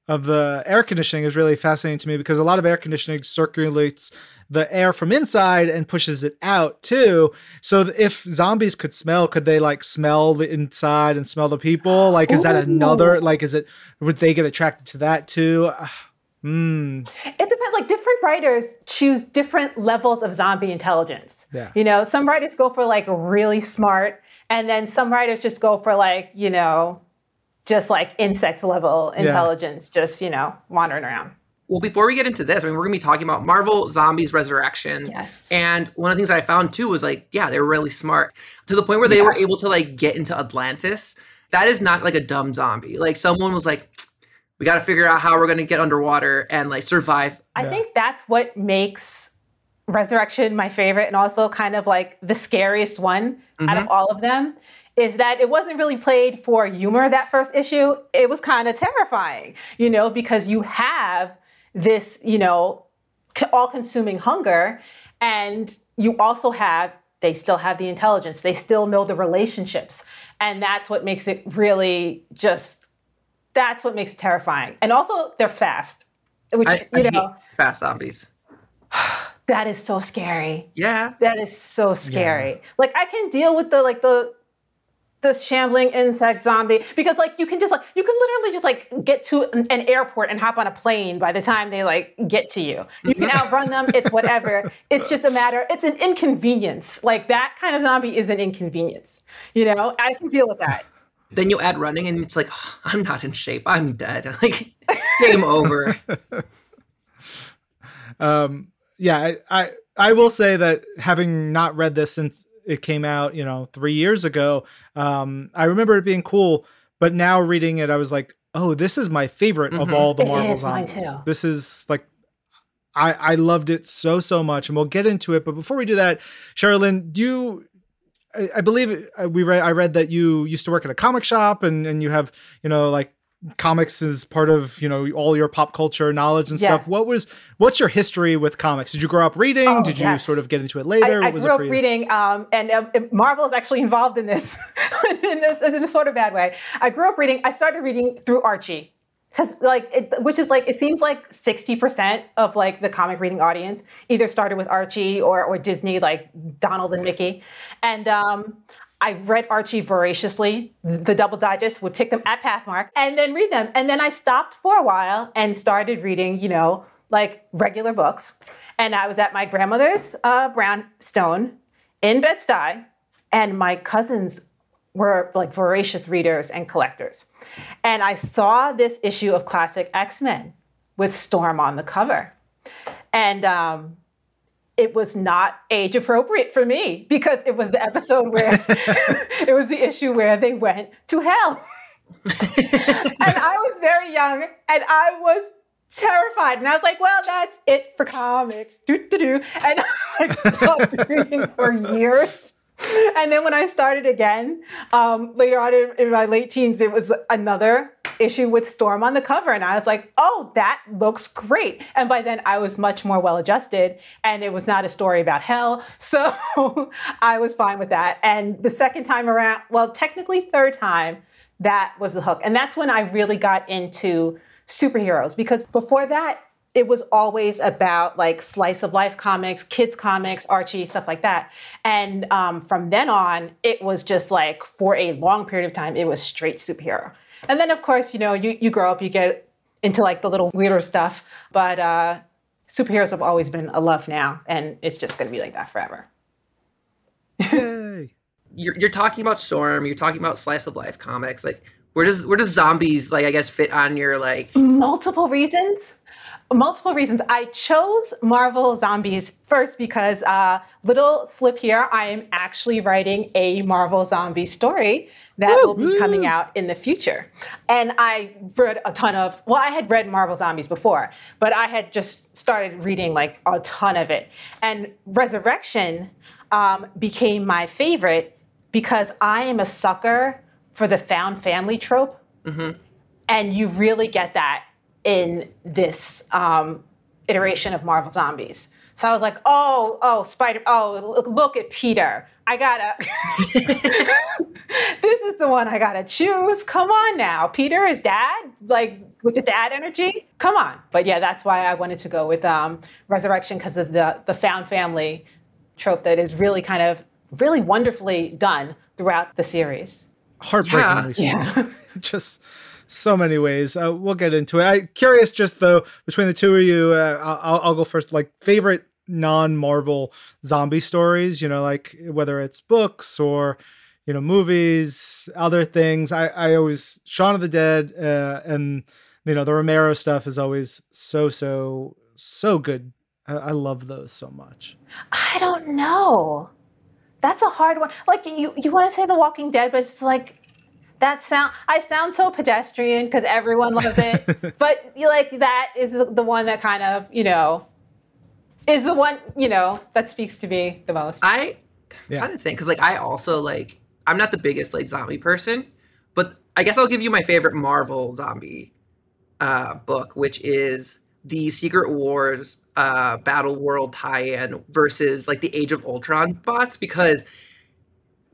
of the air conditioning is really fascinating to me because a lot of air conditioning circulates the air from inside and pushes it out too. So if zombies could smell, could they like smell the inside and smell the people? Like, is Ooh. that another? Like, is it? Would they get attracted to that too? Mm. It depends. Like different writers choose different levels of zombie intelligence. Yeah. You know, some writers go for like really smart, and then some writers just go for like you know, just like insect level intelligence, yeah. just you know, wandering around. Well, before we get into this, I mean, we're gonna be talking about Marvel Zombies Resurrection. Yes. And one of the things that I found too was like, yeah, they were really smart to the point where they yeah. were able to like get into Atlantis. That is not like a dumb zombie. Like someone was like, we got to figure out how we're gonna get underwater and like survive. I yeah. think that's what makes Resurrection my favorite, and also kind of like the scariest one mm-hmm. out of mm-hmm. all of them is that it wasn't really played for humor that first issue. It was kind of terrifying, you know, because you have this, you know, all consuming hunger. And you also have, they still have the intelligence, they still know the relationships. And that's what makes it really just, that's what makes it terrifying. And also, they're fast, which, I, you I know, fast zombies. that is so scary. Yeah. That is so scary. Yeah. Like I can deal with the like the the shambling insect zombie. Because like you can just like you can literally just like get to an, an, airport and hop on a plane by the time they like get to you. You can outrun them. It's whatever. It's just a matter it's an inconvenience. Like that kind of zombie is an inconvenience. You know? I can deal with that. Then you add running and it's like oh, i'm not in shape. I'm dead. Like game over. Um yeah I, I i will say that having not read this since it came out, you know, three years ago. Um, I remember it being cool, but now reading it, I was like, oh, this is my favorite mm-hmm. of all the Marvel zombies. This is like I, I loved it so so much, and we'll get into it. But before we do that, Cheryl Lynn, do you? I, I believe uh, we read. I read that you used to work at a comic shop, and and you have you know like comics is part of you know all your pop culture knowledge and stuff. What was what's your history with comics? Did you grow up reading? Oh, Did you sort of get into it later? I, I grew up reading, um, and uh, Marvel is actually involved in this, in this in a sort of bad way. I grew up reading. I started reading through Archie because like it, which is like it seems like 60% of like the comic reading audience either started with archie or, or disney like donald and mickey and um, I read Archie voraciously, the double digest, would pick them at Pathmark and then read them. And then I stopped for a while and started reading, you know, like regular books. And I was at my grandmother's uh, brownstone in Bed-Stuy, and my cousins were like voracious readers and collectors. And I saw this issue of classic X Men with Storm on the cover. And um, it was not age appropriate for me because it was the episode where it was the issue where they went to hell. and I was very young and I was terrified. And I was like, well, that's it for comics. Do, do, do. And I stopped reading for years. And then when I started again, um, later on in, in my late teens, it was another issue with Storm on the cover. And I was like, oh, that looks great. And by then I was much more well adjusted and it was not a story about hell. So I was fine with that. And the second time around, well, technically third time, that was the hook. And that's when I really got into superheroes because before that, it was always about like slice of life comics, kids comics, Archie, stuff like that. And um, from then on, it was just like for a long period of time, it was straight superhero. And then, of course, you know, you, you grow up, you get into like the little weirder stuff. But uh, superheroes have always been a love now, and it's just going to be like that forever. Yay. you're, you're talking about Storm, you're talking about slice of life comics. Like, where does where does zombies like I guess fit on your like multiple reasons? Multiple reasons. I chose Marvel Zombies first because, uh, little slip here, I am actually writing a Marvel Zombie story that Woo! will be coming out in the future. And I read a ton of, well, I had read Marvel Zombies before, but I had just started reading like a ton of it. And Resurrection um, became my favorite because I am a sucker for the found family trope. Mm-hmm. And you really get that in this um, iteration of Marvel Zombies. So I was like, oh, oh, Spider, oh, look, look at Peter. I gotta, this is the one I gotta choose. Come on now. Peter is dad, like with the dad energy. Come on. But yeah, that's why I wanted to go with um, Resurrection because of the, the found family trope that is really kind of, really wonderfully done throughout the series. Heartbreakingly yeah. yeah. Just so many ways. Uh, we'll get into it. I curious just though between the two of you. Uh, I'll, I'll go first. Like favorite non-Marvel zombie stories. You know, like whether it's books or you know movies, other things. I I always Shaun of the Dead uh, and you know the Romero stuff is always so so so good. I, I love those so much. I don't know. That's a hard one. Like you, you want to say The Walking Dead, but it's like that sound I sound so pedestrian because everyone loves it, but you like that is the, the one that kind of you know is the one you know that speaks to me the most. I yeah. kind of think because like I also like I'm not the biggest like zombie person, but I guess I'll give you my favorite Marvel zombie uh, book, which is the Secret Wars uh, Battle World tie-in versus like the Age of Ultron bots because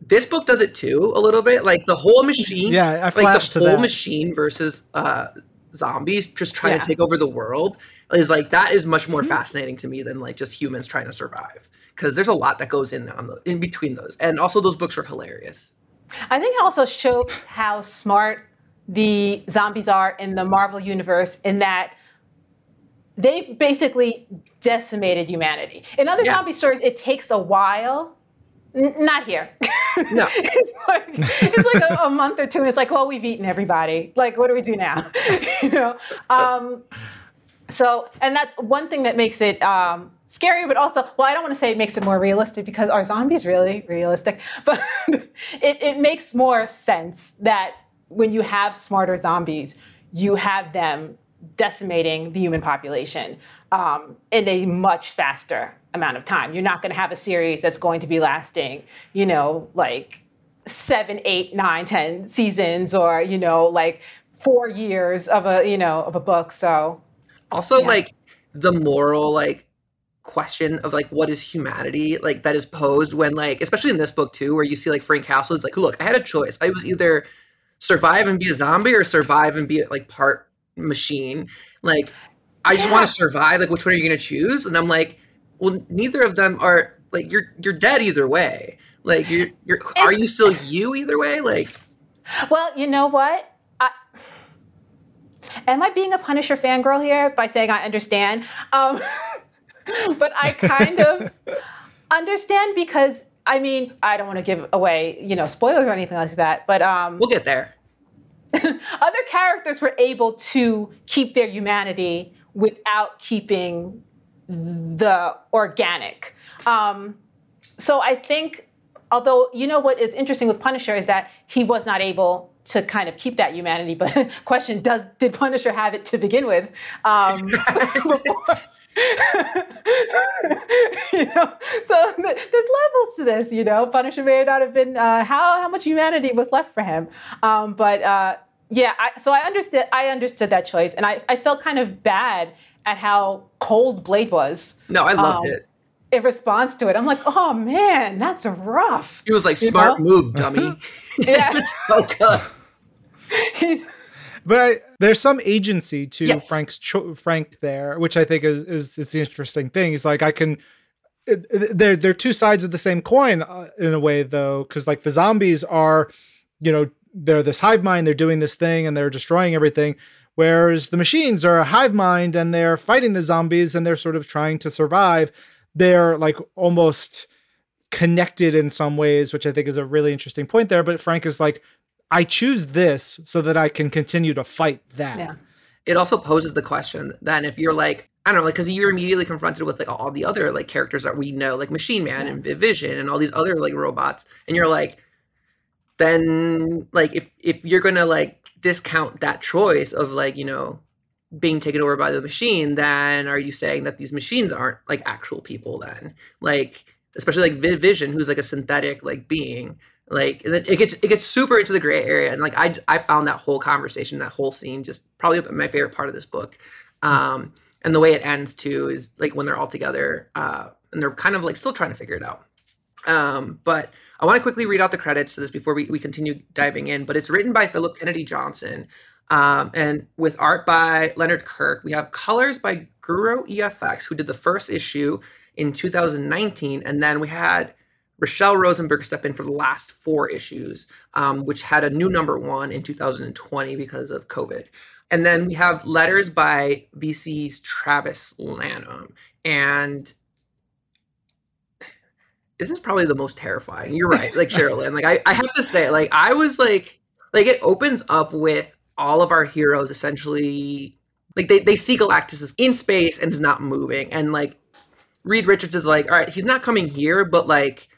this book does it too a little bit. Like the whole machine, yeah, I like the whole that. machine versus uh, zombies just trying yeah. to take over the world is like that is much more mm-hmm. fascinating to me than like just humans trying to survive because there's a lot that goes in on the, in between those, and also those books are hilarious. I think it also shows how smart the zombies are in the Marvel universe in that they've basically decimated humanity. In other yeah. zombie stories, it takes a while N- not here. No. it's like, it's like a, a, month or two. It's like, well, we've eaten everybody. Like, what do we do now? you know? Um, so, and that's one thing that makes it um, scary, but also, well, I don't want to say it makes it more realistic because are zombies really realistic? But it, it makes more sense that when you have smarter zombies, you have them decimating the human population um, in a much faster amount of time. You're not going to have a series that's going to be lasting, you know, like seven, eight, nine, ten seasons, or you know, like four years of a you know of a book. So also yeah. like the moral like question of like what is humanity like that is posed when like especially in this book too where you see like frank castle is like look i had a choice i was either survive and be a zombie or survive and be like part machine like i just want to survive like which one are you going to choose and i'm like well neither of them are like you're you're dead either way. Like you're you're are you still you either way? Like well you know what? I, am i being a punisher fangirl here by saying i understand? Um, but i kind of understand because i mean i don't want to give away you know spoilers or anything like that but um, we'll get there. other characters were able to keep their humanity without keeping the organic. Um, so I think, although you know what is interesting with Punisher is that he was not able to kind of keep that humanity. But question: Does did Punisher have it to begin with? Um, you know, so there's levels to this. You know, Punisher may not have been uh, how how much humanity was left for him, um, but. Uh, yeah, I, so I understood. I understood that choice, and I, I felt kind of bad at how cold Blade was. No, I loved um, it. In response to it, I'm like, oh man, that's rough. He was like, smart know? move, dummy. yeah, it was so good. but I, there's some agency to yes. Frank's cho- Frank there, which I think is, is is the interesting thing. He's like, I can. they're they're two sides of the same coin uh, in a way, though, because like the zombies are, you know, they're this hive mind, they're doing this thing, and they're destroying everything. Whereas the machines are a hive mind and they're fighting the zombies and they're sort of trying to survive. They're like almost connected in some ways, which I think is a really interesting point there. But Frank is like, I choose this so that I can continue to fight that. Yeah. it also poses the question then if you're like I don't know, like because you're immediately confronted with like all the other like characters that we know, like Machine Man and Vision and all these other like robots, and you're like, then like if if you're gonna like discount that choice of like you know being taken over by the machine, then are you saying that these machines aren't like actual people? Then like especially like Vision, who's like a synthetic like being, like it gets it gets super into the gray area, and like I I found that whole conversation, that whole scene, just probably my favorite part of this book. Um, and the way it ends too is like when they're all together uh, and they're kind of like still trying to figure it out um, but i want to quickly read out the credits to this before we, we continue diving in but it's written by philip kennedy johnson um, and with art by leonard kirk we have colors by GURU-eFX who did the first issue in 2019 and then we had Rachelle Rosenberg step in for the last four issues, um, which had a new number one in 2020 because of COVID. And then we have letters by VC's Travis Lanham. And this is probably the most terrifying. You're right, like Cheryl Lynn. Like I, I have to say, like I was like, like it opens up with all of our heroes essentially like they, they see Galactus is in space and is not moving. And like Reed Richards is like, all right, he's not coming here, but like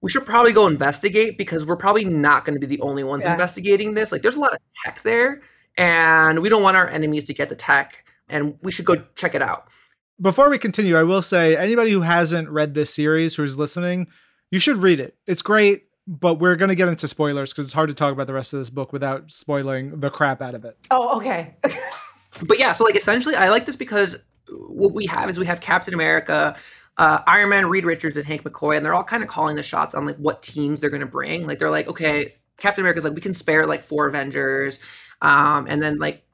we should probably go investigate because we're probably not going to be the only ones yeah. investigating this. Like there's a lot of tech there and we don't want our enemies to get the tech and we should go check it out before we continue i will say anybody who hasn't read this series who's listening you should read it. It's great but we're going to get into spoilers because it's hard to talk about the rest of this book without spoiling the crap out of it. Oh okay. But yeah so like essentially i like this because what we have is we have captain america uh, Iron Man, Reed Richards, and Hank McCoy, and they're all kind of calling the shots on like what teams they're going to bring. Like they're like, okay, Captain America's like, we can spare like four Avengers, um, and then like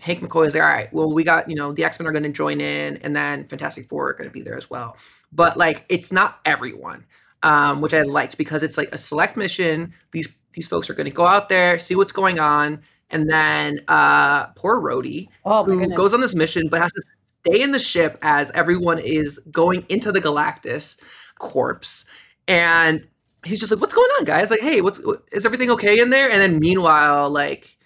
Hank McCoy is like, all right, well, we got, you know, the X Men are going to join in, and then Fantastic Four are going to be there as well. But like, it's not everyone, um, which I liked because it's like a select mission. These these folks are going to go out there, see what's going on, and then uh, poor Rhodey, oh, who goodness. goes on this mission but has to stay in the ship as everyone is going into the Galactus corpse, and he's just like, "What's going on, guys? Like, hey, what's is everything okay in there?" And then meanwhile, like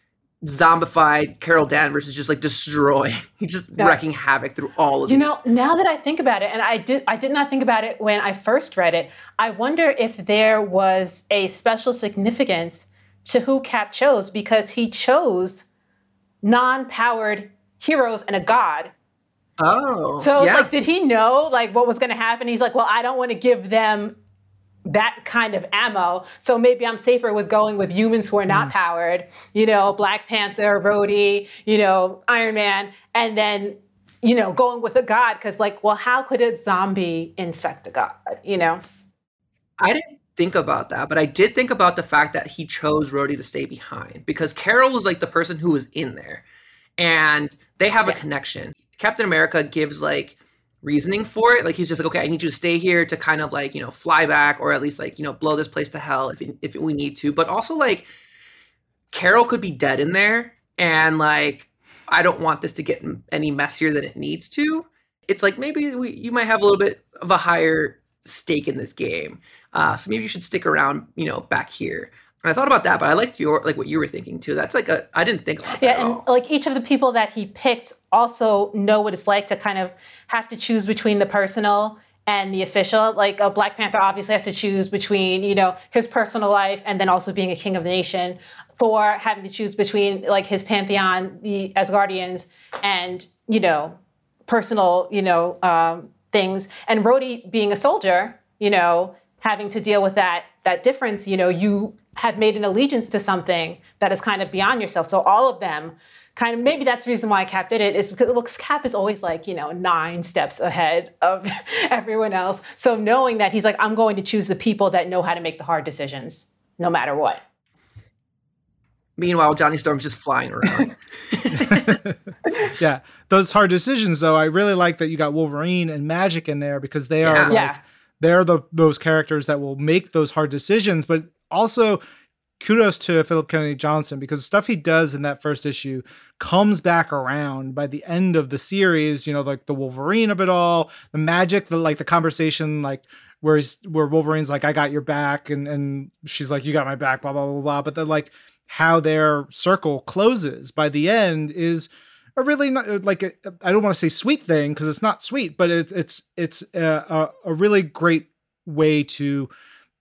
zombified Carol Danvers is just like destroying. He's just yeah. wrecking havoc through all of You know, now that I think about it, and I did I did not think about it when I first read it, I wonder if there was a special significance to who Cap chose because he chose non-powered heroes and a god. Oh. So yeah. like, did he know like what was gonna happen? He's like, well, I don't want to give them that kind of ammo. So maybe I'm safer with going with humans who are not mm. powered, you know, Black Panther, Rhodey, you know, Iron Man, and then, you know, going with a god because, like, well, how could a zombie infect a god, you know? I didn't think about that, but I did think about the fact that he chose Rhodey to stay behind because Carol was like the person who was in there and they have yeah. a connection. Captain America gives like reasoning for it. Like he's just like, okay, I need you to stay here to kind of like you know fly back or at least like you know blow this place to hell if if we need to. But also like Carol could be dead in there, and like I don't want this to get any messier than it needs to. It's like maybe we, you might have a little bit of a higher stake in this game, uh, so maybe you should stick around, you know, back here. I thought about that, but I liked your like what you were thinking too. That's like a I didn't think about yeah, and like each of the people that he picked also know what it's like to kind of have to choose between the personal and the official. Like a Black Panther obviously has to choose between you know his personal life and then also being a king of the nation. Thor having to choose between like his pantheon, the Asgardians, and you know personal you know um, things. And Rhodey being a soldier, you know having to deal with that that difference. You know you have made an allegiance to something that is kind of beyond yourself. So all of them kind of maybe that's the reason why Cap did it is because well, Cap is always like, you know, nine steps ahead of everyone else. So knowing that he's like, I'm going to choose the people that know how to make the hard decisions, no matter what. Meanwhile, Johnny Storm's just flying around. yeah. Those hard decisions though, I really like that you got Wolverine and Magik in there because they yeah. are like yeah. they're the those characters that will make those hard decisions, but also kudos to Philip Kennedy Johnson because stuff he does in that first issue comes back around by the end of the series. You know, like the Wolverine of it all, the Magik, the like the conversation, like where he's where Wolverine's like, "I got your back," and and she's like, "You got my back," blah blah blah blah. But then like how their circle closes by the end is a really not like I I don't want to say sweet thing because it's not sweet, but it's it's it's a, a really great way to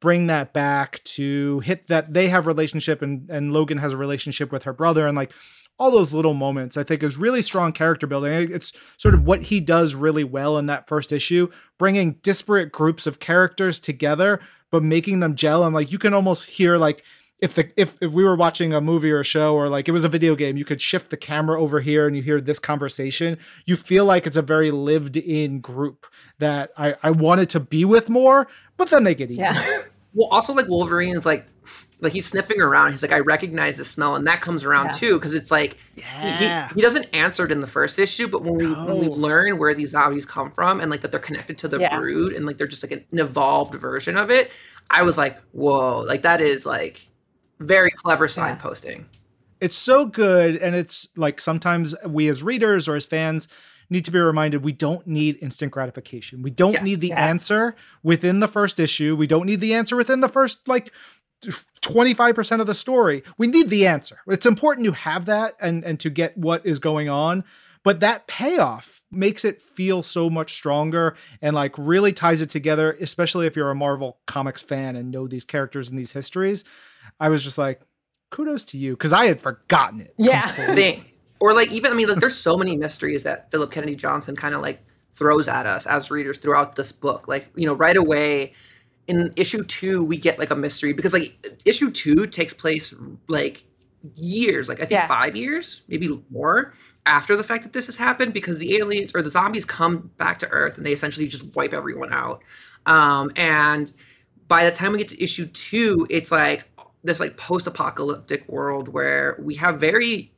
bring that back to hit that they have relationship and and Logan has a relationship with her brother and like all those little moments I think is really strong character building. It's sort of what he does really well in that first issue, bringing disparate groups of characters together but making them gel and like you can almost hear like if the if if we were watching a movie or a show or like it was a video game, you could shift the camera over here and you hear this conversation. You feel like it's a very lived in group that I I wanted to be with more, but then they get eaten. Yeah. Well, also like Wolverine is like like he's sniffing around. He's like, I recognize the smell, and that comes around Yeah. too because it's like he- Yeah. he, he doesn't answer it in the first issue, but when we when we learn where these zombies come from and like that they're connected to the Yeah. brood and like they're just like an evolved version of it, I was like, whoa, like that is like very clever Yeah. signposting. it's so good and it's like sometimes we as readers or as fans need to be reminded we don't need instant gratification we don't Yes. need the Yeah. answer within the first issue we don't need the answer within the first like 25% of the story we need the answer it's important to have that and and to get what is going on but that payoff makes it feel so much stronger and like really ties it together especially if you're a marvel comics fan and know these characters and these histories i was just like kudos to you because I had forgotten it. Yeah. completely. Or like even I mean like there's so many mysteries that Philip Kennedy Johnson kind of like throws at us as readers throughout this book. Like, you know, right away in issue 2 we get like a mystery because like issue 2 takes place like years, like I think Yeah. 5 years, maybe more after the fact that this has happened because the aliens or the zombies come back to earth and they essentially just wipe everyone out. Um and by the time we get to issue 2, it's like this like post-apocalyptic world where we have very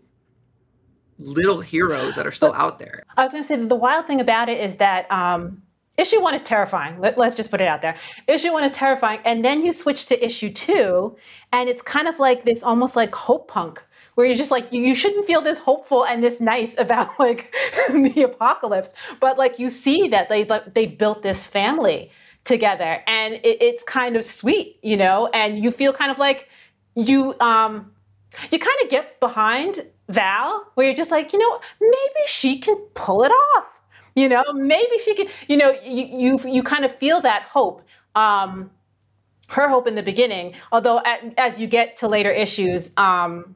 little heroes that are still out there. I was going to say the wild thing about it is that um, issue one is terrifying. Let, us just put it out there. Issue one is terrifying, and then you switch to issue two, and it's kind of like this, almost like hope punk, where you're just like you, you shouldn't feel this hopeful and this nice about like the apocalypse, but like you see that they like, they built this family together, and it, it's kind of sweet, you know, and you feel kind of like you um you kind of get behind Val, where you're just like, you know, maybe she can pull it off. You know, maybe she can. You know, you you, you kind of feel that hope. Um, her hope in the beginning, although at, as you get to later issues, um,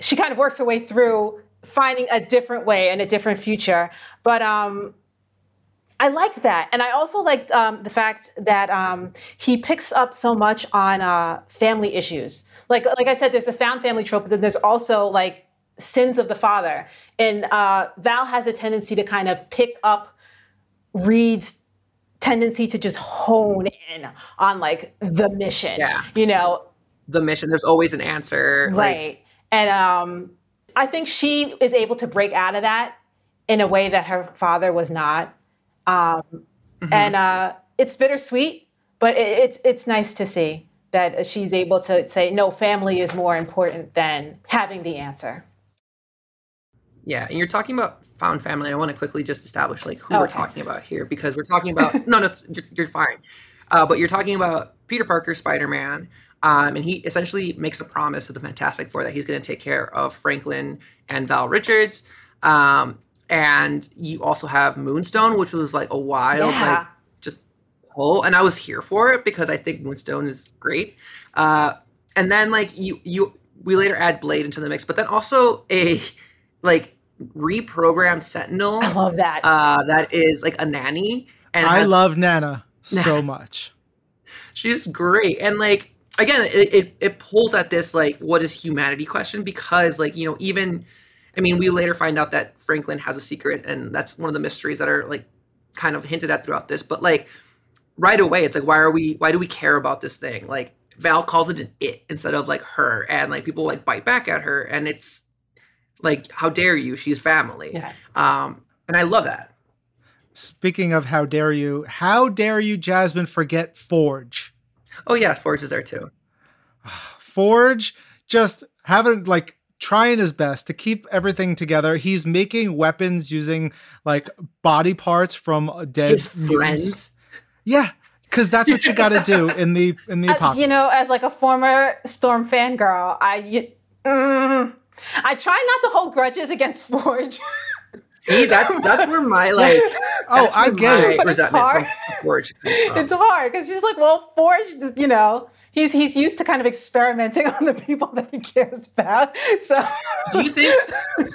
she kind of works her way through finding a different way and a different future. But um, I liked that, and I also liked um, the fact that um, he picks up so much on uh, family issues. Like, like I said, there's a found family trope, but then there's also like sins of the father, and uh, Val has a tendency to kind of pick up Reed's tendency to just hone in on like the mission. Yeah. you know, The mission, there's always an answer. Like, right? and um, I think she is able to break out of that in a way that her father was not. Um, mhm. and uh, it's bittersweet, but it, it's it's nice to see that she's able to say no. Family is more important than having the answer. Yeah, and you're talking about found family. I want to quickly just establish like who we're talking about here because we're talking about no, no, you're, you're fine. Uh, but you're talking about Peter Parker, Spider Man, um, and he essentially makes a promise to the Fantastic Four that he's going to take care of Franklin and Val Richards. Um, and you also have Moonstone, which was like a wild, Yeah. like pull, and I was here for it because I think Moonstone is great. Uh, and then like you, you, we later add Blade into the mix, but then also a like reprogrammed Sentinel I love that. uh, that is like a nanny, and I has- love Nana so much. she's great. And like again, it, it it pulls at this like what is humanity question because like you know even, I mean we later find out that Franklin has a secret, and that's one of the mysteries that are like kind of hinted at throughout this. But like right away, it's like why are we why do we care about this thing? Like Val calls it an it instead of like her, and like people like bite back at her, and it's like how dare you? She's family. yeah. Um, and I love that. Speaking of how dare you, how dare you, Jasmine, forget Forge? Oh yeah, Forge is there too. Forge just having like trying his best to keep everything together. He's making weapons using like body parts from dead His mutants. friends. Yeah, because that's what you got to do in the in the Uh, you know, as like a former Storm fangirl, I you, mm, I try not to hold grudges against Forge. See, that's that's where my like. oh, I get it. My resentment from Forge. it's hard because she's like, well, Forge, you know, he's he's used to kind of experimenting on the people that he cares about. So, do you think?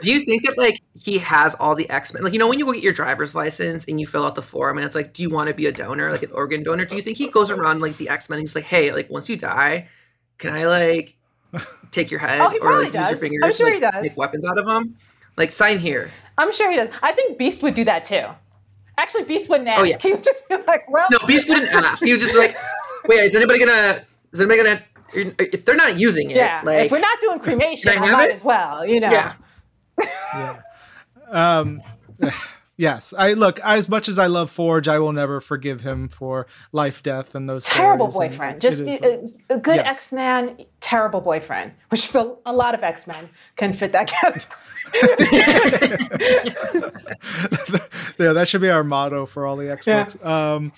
Do you think that like he has all the X Men? Like, you know, when you go get your driver's license and you fill out the form, and it's like, do you want to be a donor, like an organ donor? Do you think he goes around like the X Men? He's like, hey, like once you die, can I like take your oh, head oh, he or like does. use your fingers? I'm sure like, he does. Make weapons out of them. Like sign here. I'm sure he does. I think Beast would do that too. Actually, Beast wouldn't ask. Oh, yeah. He would just be like, well. No, Beast wouldn't ask. He would just be like, wait, is anybody gonna? Is anybody gonna? If they're not using it, Yeah. like if we're not doing cremation, I I, might it? as well, you know. yeah. yeah. Um, yes, I look as much as I love Forge, I will never forgive him for life, death, and those Terrible stories, and boyfriend. Just a, a good Yes. X Man, terrible boyfriend, which a lot of X Men can fit that category. yeah, that should be our motto for all the X books. Um,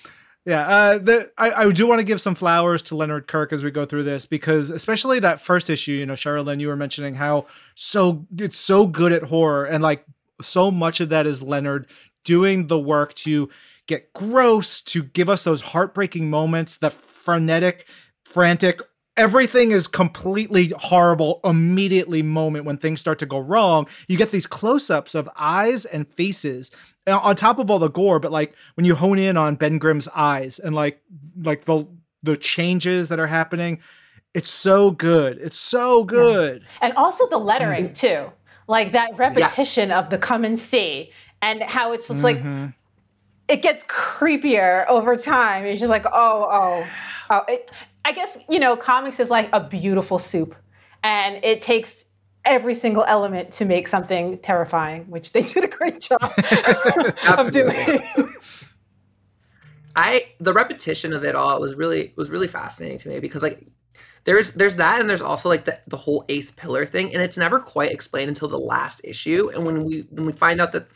yeah, uh, the, I, I do want to give some flowers to Leonard Kirk as we go through this because, especially that first issue, you know, Cheryl Lynn, you were mentioning how so it's so good at horror, and like so much of that is Leonard doing the work to get gross, to give us those heartbreaking moments, the frenetic, frantic. Everything is completely horrible immediately moment when things start to go wrong. You get these close ups of eyes and faces uh, on top of all the gore, but like when you hone in on Ben Grimm's eyes and like like the the changes that are happening, it's so good. It's so good. And also the Mm-hmm. lettering, too. Like that repetition of the come and see, and how it's just like, Mhm. it gets creepier over time. It's just like, oh, oh, oh. It, I guess, you know, comics is like a beautiful soup, and it takes every single element to make something terrifying, which they did a great job of doing. Absolutely. I the repetition of it all was really was really fascinating to me because like there's there's that and there's also like the, the whole eighth pillar thing and it's never quite explained until the last issue and when we when we find out that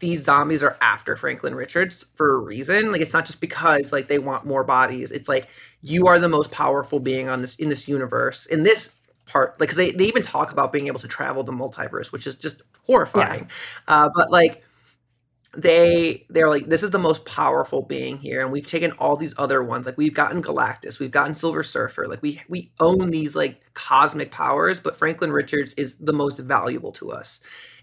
these zombies are after Franklin Richards for a reason. Like it's not just because like they want more bodies. It's like you are the most powerful being on this in this universe in this part like because they, they even talk about being able to travel the multiverse which is just horrifying. Uh, but like they they're like this is the most powerful being here and we've taken all these other ones. Like we've gotten galactus we've gotten silver surfer like we we own these like cosmic powers but franklin richards is the most valuable to us.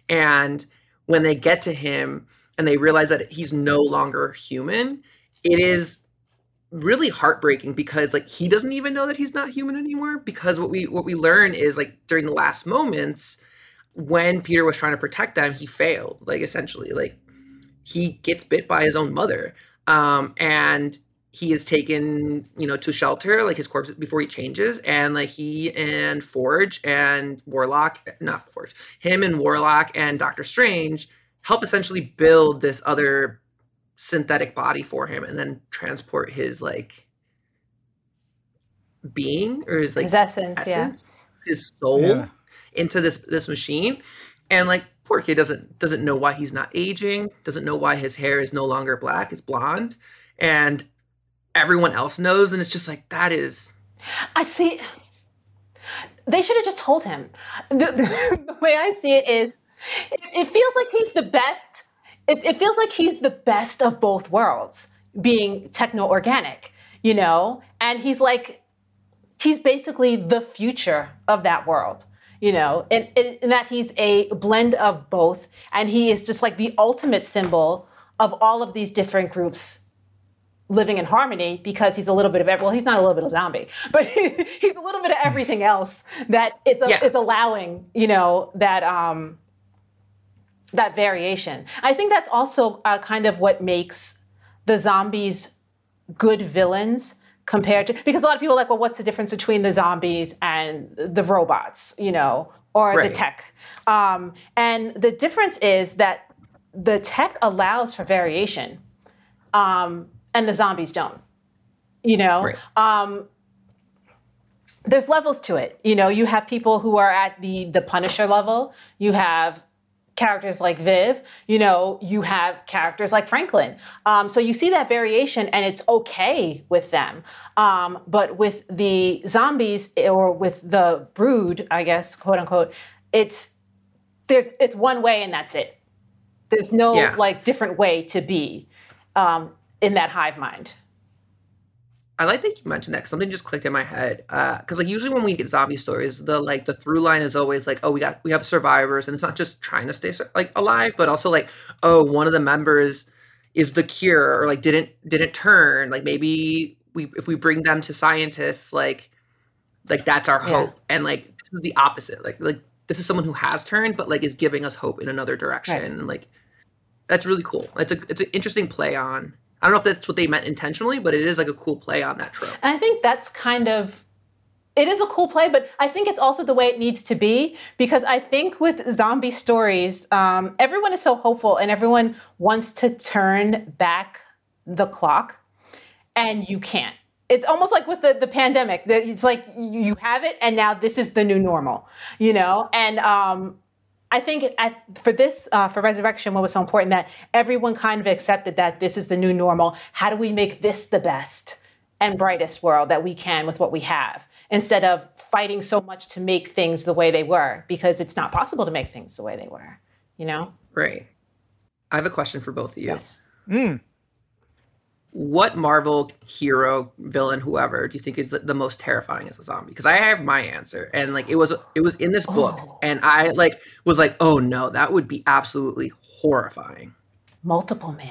And when they get to him and they realize that he's no longer human it is really heartbreaking because like he doesn't even know that he's not human anymore because what we what we learn is like during the last moments when peter was trying to protect them he failed like essentially like he gets bit by his own mother. Um and he is taken you know to shelter like his corpse before he changes and like he and forge and warlock not forge him and warlock and doctor strange help essentially build this other synthetic body for him and then transport his like being or his like His essence, yeah. his soul Yeah. into this this machine and like poor kid doesn't doesn't know why he's not aging doesn't know why his hair is no longer black it's blonde and everyone else knows and it's just like that is I see. They should have just told him. The, the, way I see it is, it, it feels like he's the best. It, it feels like he's the best of both worlds, being techno organic, you know? And he's like, he's basically the future of that world, you know? And, and that he's a blend of both. And he is just like the ultimate symbol of all of these different groups living in harmony because he's a little bit of every, well he's not a little bit of zombie but he's a little bit of everything else that it's a, Yeah. it's allowing you know that um that variation. I think that's also uh, kind of what makes the zombies good villains compared to because a lot of people are like well what's the difference between the zombies and the robots you know or the tech? Um, and the difference is that the tech allows for variation. Um, and the zombies don't. You know, Right. um, there's levels to it. You know, you have people who are at the the Punisher level. You have characters like Viv. You know, you have characters like Franklin. Um, so you see that variation, and it's okay with them. Um, but with the zombies or with the Brood, I guess, quote unquote, it's there's it's one way and that's it. There's no Yeah. like different way to be um, in that hive mind. I like that you mentioned that something just clicked in my head. Uh, because like usually when we get zombie stories, the like the through line is always like, oh, we got we have survivors, and it's not just trying to stay like alive, but also like, oh, one of the members is the cure, or like didn't didn't turn. Like maybe we if we bring them to scientists, like like that's our Yeah. hope. And like this is the opposite. Like like this is someone who has turned, but like is giving us hope in another direction. Right. And like that's really cool. It's a it's an interesting play on. I don't know if that's what they meant intentionally, but it is like a cool play on that trope. And I think that's kind of it is a cool play, but I think it's also the way it needs to be because I think with zombie stories, um, everyone is so hopeful and everyone wants to turn back the clock, and you can't. It's almost like with the, the pandemic. It's like you have it, and now this is the new normal, you know. And um, I think at, for this, uh, for Resurrection, what was so important that everyone kind of accepted that this is the new normal. How do we make this the best and brightest world that we can with what we have instead of fighting so much to make things the way they were because it's not possible to make things the way they were, you know? Right. I have a question for both of you. Yes. Mm. What Marvel hero, villain, whoever do you think is the, the most terrifying as a zombie? Because I have my answer, and like it was it was in this book, Oh. and I like was like, oh no, that would be absolutely horrifying. Multiple man.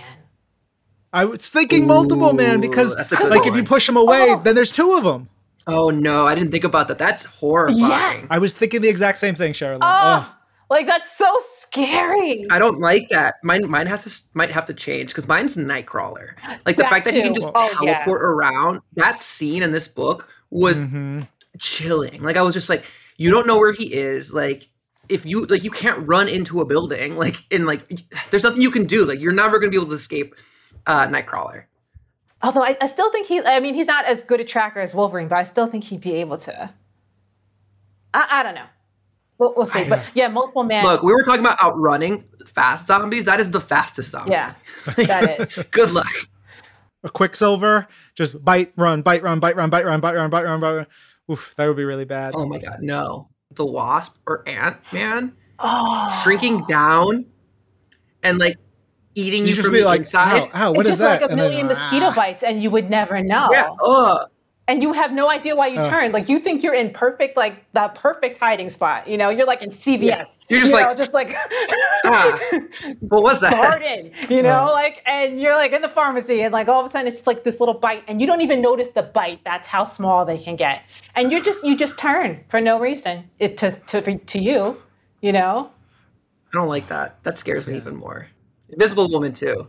I was thinking multiple man because that's a good like if you push them away, Oh. then there's two of them. Oh no, I didn't think about that. That's horrifying. I was thinking the exact same thing, Cheryl Lynn. Oh, Oh. like that's so scary. I don't like that. Mine mine has to might have to change because mine's Nightcrawler. Like the That fact that he can just Oh, yeah. teleport around. That scene in this book was Mhm. chilling. Like I was just like, you don't know where he is. Like if you like, you can't run into a building. Like and like, there's nothing you can do. Like you're never gonna be able to escape uh, Nightcrawler. Although I, I still think he, I mean, he's not as good a tracker as Wolverine, but I still think he'd be able to. I, I don't know. We'll, we'll see. But yeah, multiple man. Look, we were talking about outrunning fast zombies. That is the fastest zombie. yeah, that is. Good luck. A Quicksilver, just bite, run, bite, run, bite, run, bite, run, bite, run, bite, run, bite, run. Oof, that would be really bad. Oh my god, no. The Wasp or Ant Man Oh, shrinking down and like eating You you, just from be the like, inside. ow, ow, what it's is just that? like a And then, million mosquito ah. bites, and you would never know. Yeah. Ugh. And you have no idea why you Uh. turned. Like you think you're in perfect, like the perfect hiding spot. You know, you're like in CVS. Yeah. You're just you know, like, just like ah. What was that? garden, you know, Right. like, and you're like in the pharmacy, and like all of a sudden it's like this little bite, and you don't even notice the bite. That's how small they can get, and you're just you just turn for no reason. It to to to you, you know. I don't like that. That scares me even more. Invisible Woman too.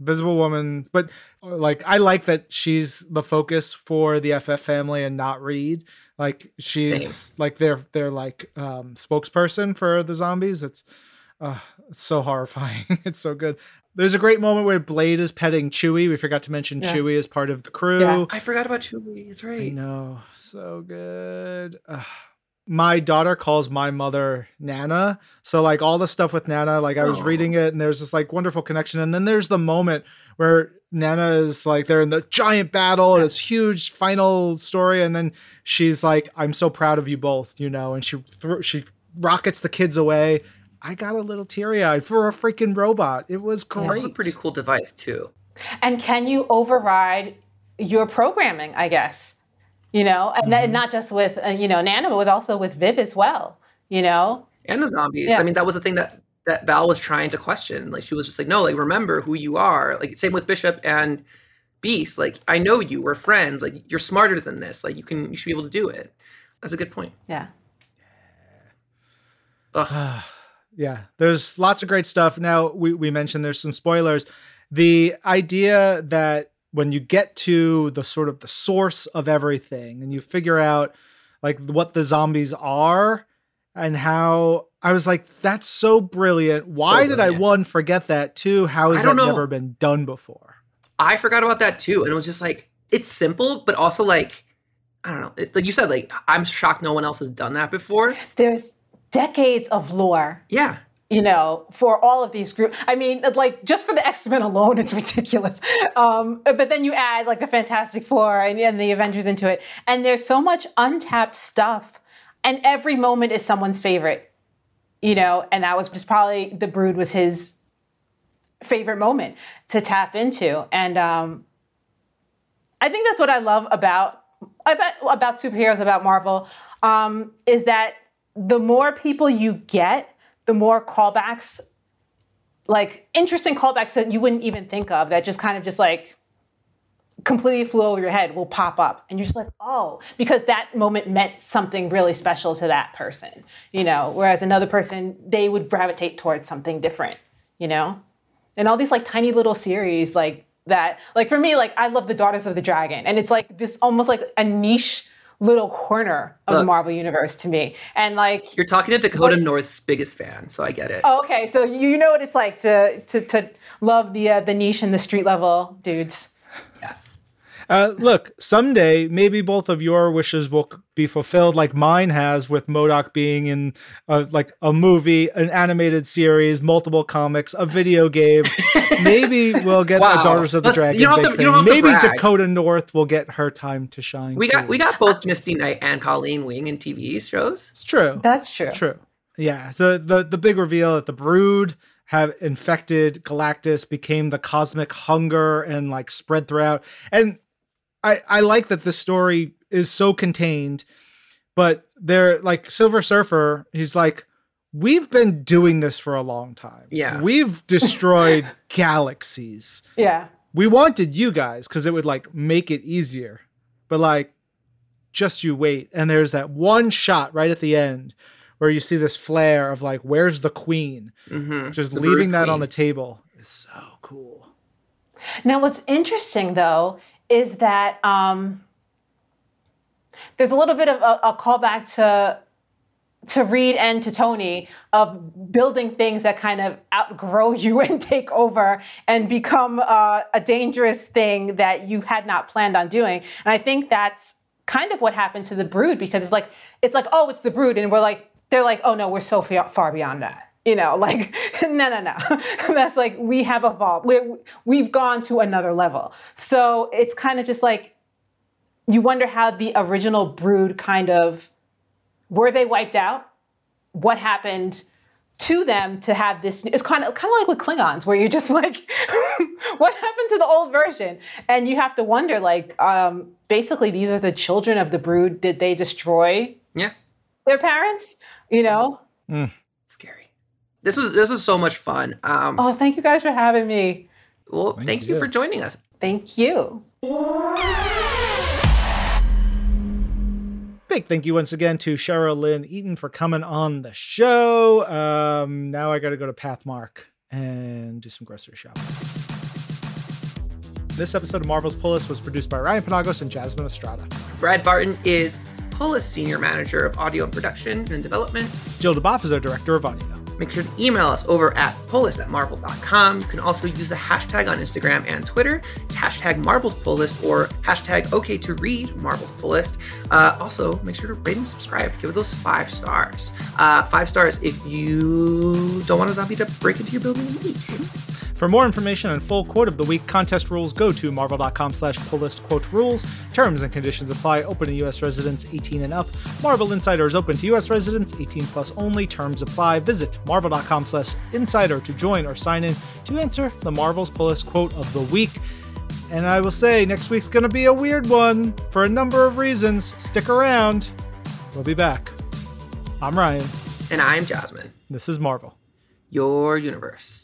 Visible Woman, but uh, like I like that she's the focus for the FF family and not Reed. Like she's like their their like um spokesperson for the zombies. It's uh it's so horrifying. it's so good. There's a great moment where Blade is petting Chewie. We forgot to mention Yeah. Chewie as part of the crew. Yeah. I forgot about Chewie. It's right. I know. So good. Ugh. My daughter calls my mother Nana. So like all the stuff with Nana, like I was Aw. reading it and there's this like wonderful connection. And then there's the moment where Nana is like they're in the giant battle and it's huge final story. And then she's like, I'm so proud of you both, you know, and she thro- she rockets the kids away. I got a little teary eyed for a freaking robot. It was That great. was a pretty cool device too. And can you override your programming? I guess you know, and Mm-hmm. that- not just with uh, you know Nana, but with also with Viv as well. You know, And the zombies. Yeah. I mean, that was the thing that that Val was trying to question. Like she was just like, no, like remember who you are. Like same with Bishop and Beast. Like I know you. We're friends. Like you're smarter than this. Like you can. You should be able to do it. That's a good point. yeah. Ugh. yeah, there's lots of great stuff. Now we, we mentioned there's some spoilers. The idea that when you get to the sort of the source of everything and you figure out like what the zombies are and how I was like, that's so brilliant. Why did I one forget that? Two, how has that know. never been done before? I forgot about that too, and it was just like it's simple, but also like I don't know. It, like you said, like I'm shocked no one else has done that before. There's decades of lore Yeah, you know, for all of these groups. I mean, like just for the X Men alone, it's ridiculous. Um, but then you add like the Fantastic Four and, and the Avengers into it, and there's so much untapped stuff, and every moment is someone's favorite. you know, and that was just probably the Brood was his favorite moment to tap into, and um, I think that's what I love about about, about superheroes about Marvel um, is that the more people you get, the more callbacks, like interesting callbacks that you wouldn't even think of that just kind of just like completely flew over your head will pop up. And you're just like oh because that moment meant something really special to that person you know? Whereas another person they would gravitate towards something different you know? And all these like tiny little series like that like for me like i love the daughters of the dragon. And it's like this almost like a niche little corner of Look. the marvel universe to me and like You're talking to Dakota What- North's biggest fan, so I get it. oh, okay so you know what it's like to to, to love the uh, the niche and the street level dudes Yes. Uh, look, someday maybe both of your wishes will be fulfilled, like mine has, with MODOK being in uh, like a movie, an animated series, multiple comics, a video game. maybe we'll get Wow. the Daughters of the But Dragon. you don't have to- you don't have maybe brag. Dakota North will get her time to shine. We got we got both Misty Knight and Colleen Wing in TV shows. It's true. that's true True. Yeah. The the the big reveal that the Brood have infected Galactus, became the cosmic hunger, and like spread throughout. And I I like that the story is so contained, but they're like Silver Surfer. He's like. We've been doing this for a long time. Yeah. We've destroyed galaxies. yeah We wanted you guys because it would like make it easier. But like just you wait. And there's that one shot right at the end where you see this flare of like, where's the queen? Mm-hmm. Just The leaving Brood that on the table is so cool. Now, what's interesting though is that um, there's a little bit of a, a callback to to Reed and to Tony of building things that kind of outgrow you and take over and become uh, a dangerous thing that you had not planned on doing. And I think that's kind of what happened to the Brood because it's like it's like oh, it's the Brood, and we're like they're like oh no, we're so far, far beyond that. You know, like no, no, no. That's like we have evolved. We're, we've gone to another level. So it's kind of just like you wonder how the original Brood kind of were they wiped out? What happened to them to have this? It's kind of kind of like with Klingons, where you're just like, what happened to the old version? And you have to wonder, like, um, basically, these are the children of the Brood. Did they destroy Yeah. their parents? You know? Scary. This was this was so much fun. Um, Oh, thank you guys for having me. well, thank thank, you you. for joining us. Thank you. Big thank you once again to Cheryl Lynn Eaton for coming on the show. Um, now I got to go to Pathmark and do some grocery shopping. This episode of Marvel's Pull List was produced by Ryan Penagos and Jasmine Estrada. Brad Barton is Polis Senior Manager of Audio and Production and Development. Jill DeBoff is our Director of Audio. Make sure to email us over at pulllist at marvel.com. You can also use the hashtag on Instagram and Twitter. It's hashtag Marvel's Pull List or hashtag OK to read Marvel's Pull List. Uh, also, make sure to rate and subscribe. Give those five stars. Uh, five stars if you don't want a zombie to break into your building and. For more information and full quote of the week contest rules, go to marvel.com slash pull list quote rules. Terms and conditions apply. Open to U.S. residents 18 and up. Marvel Insider is open to U.S. residents 18 plus only. Terms apply. Visit marvel.com slash insider to join or sign in to answer the Marvel's pull list quote of the week. And I will say, next week's going to be a weird one for a number of reasons. Stick around. We'll be back. I'm Ryan. And I'm Jasmine, This is Marvel. your universe.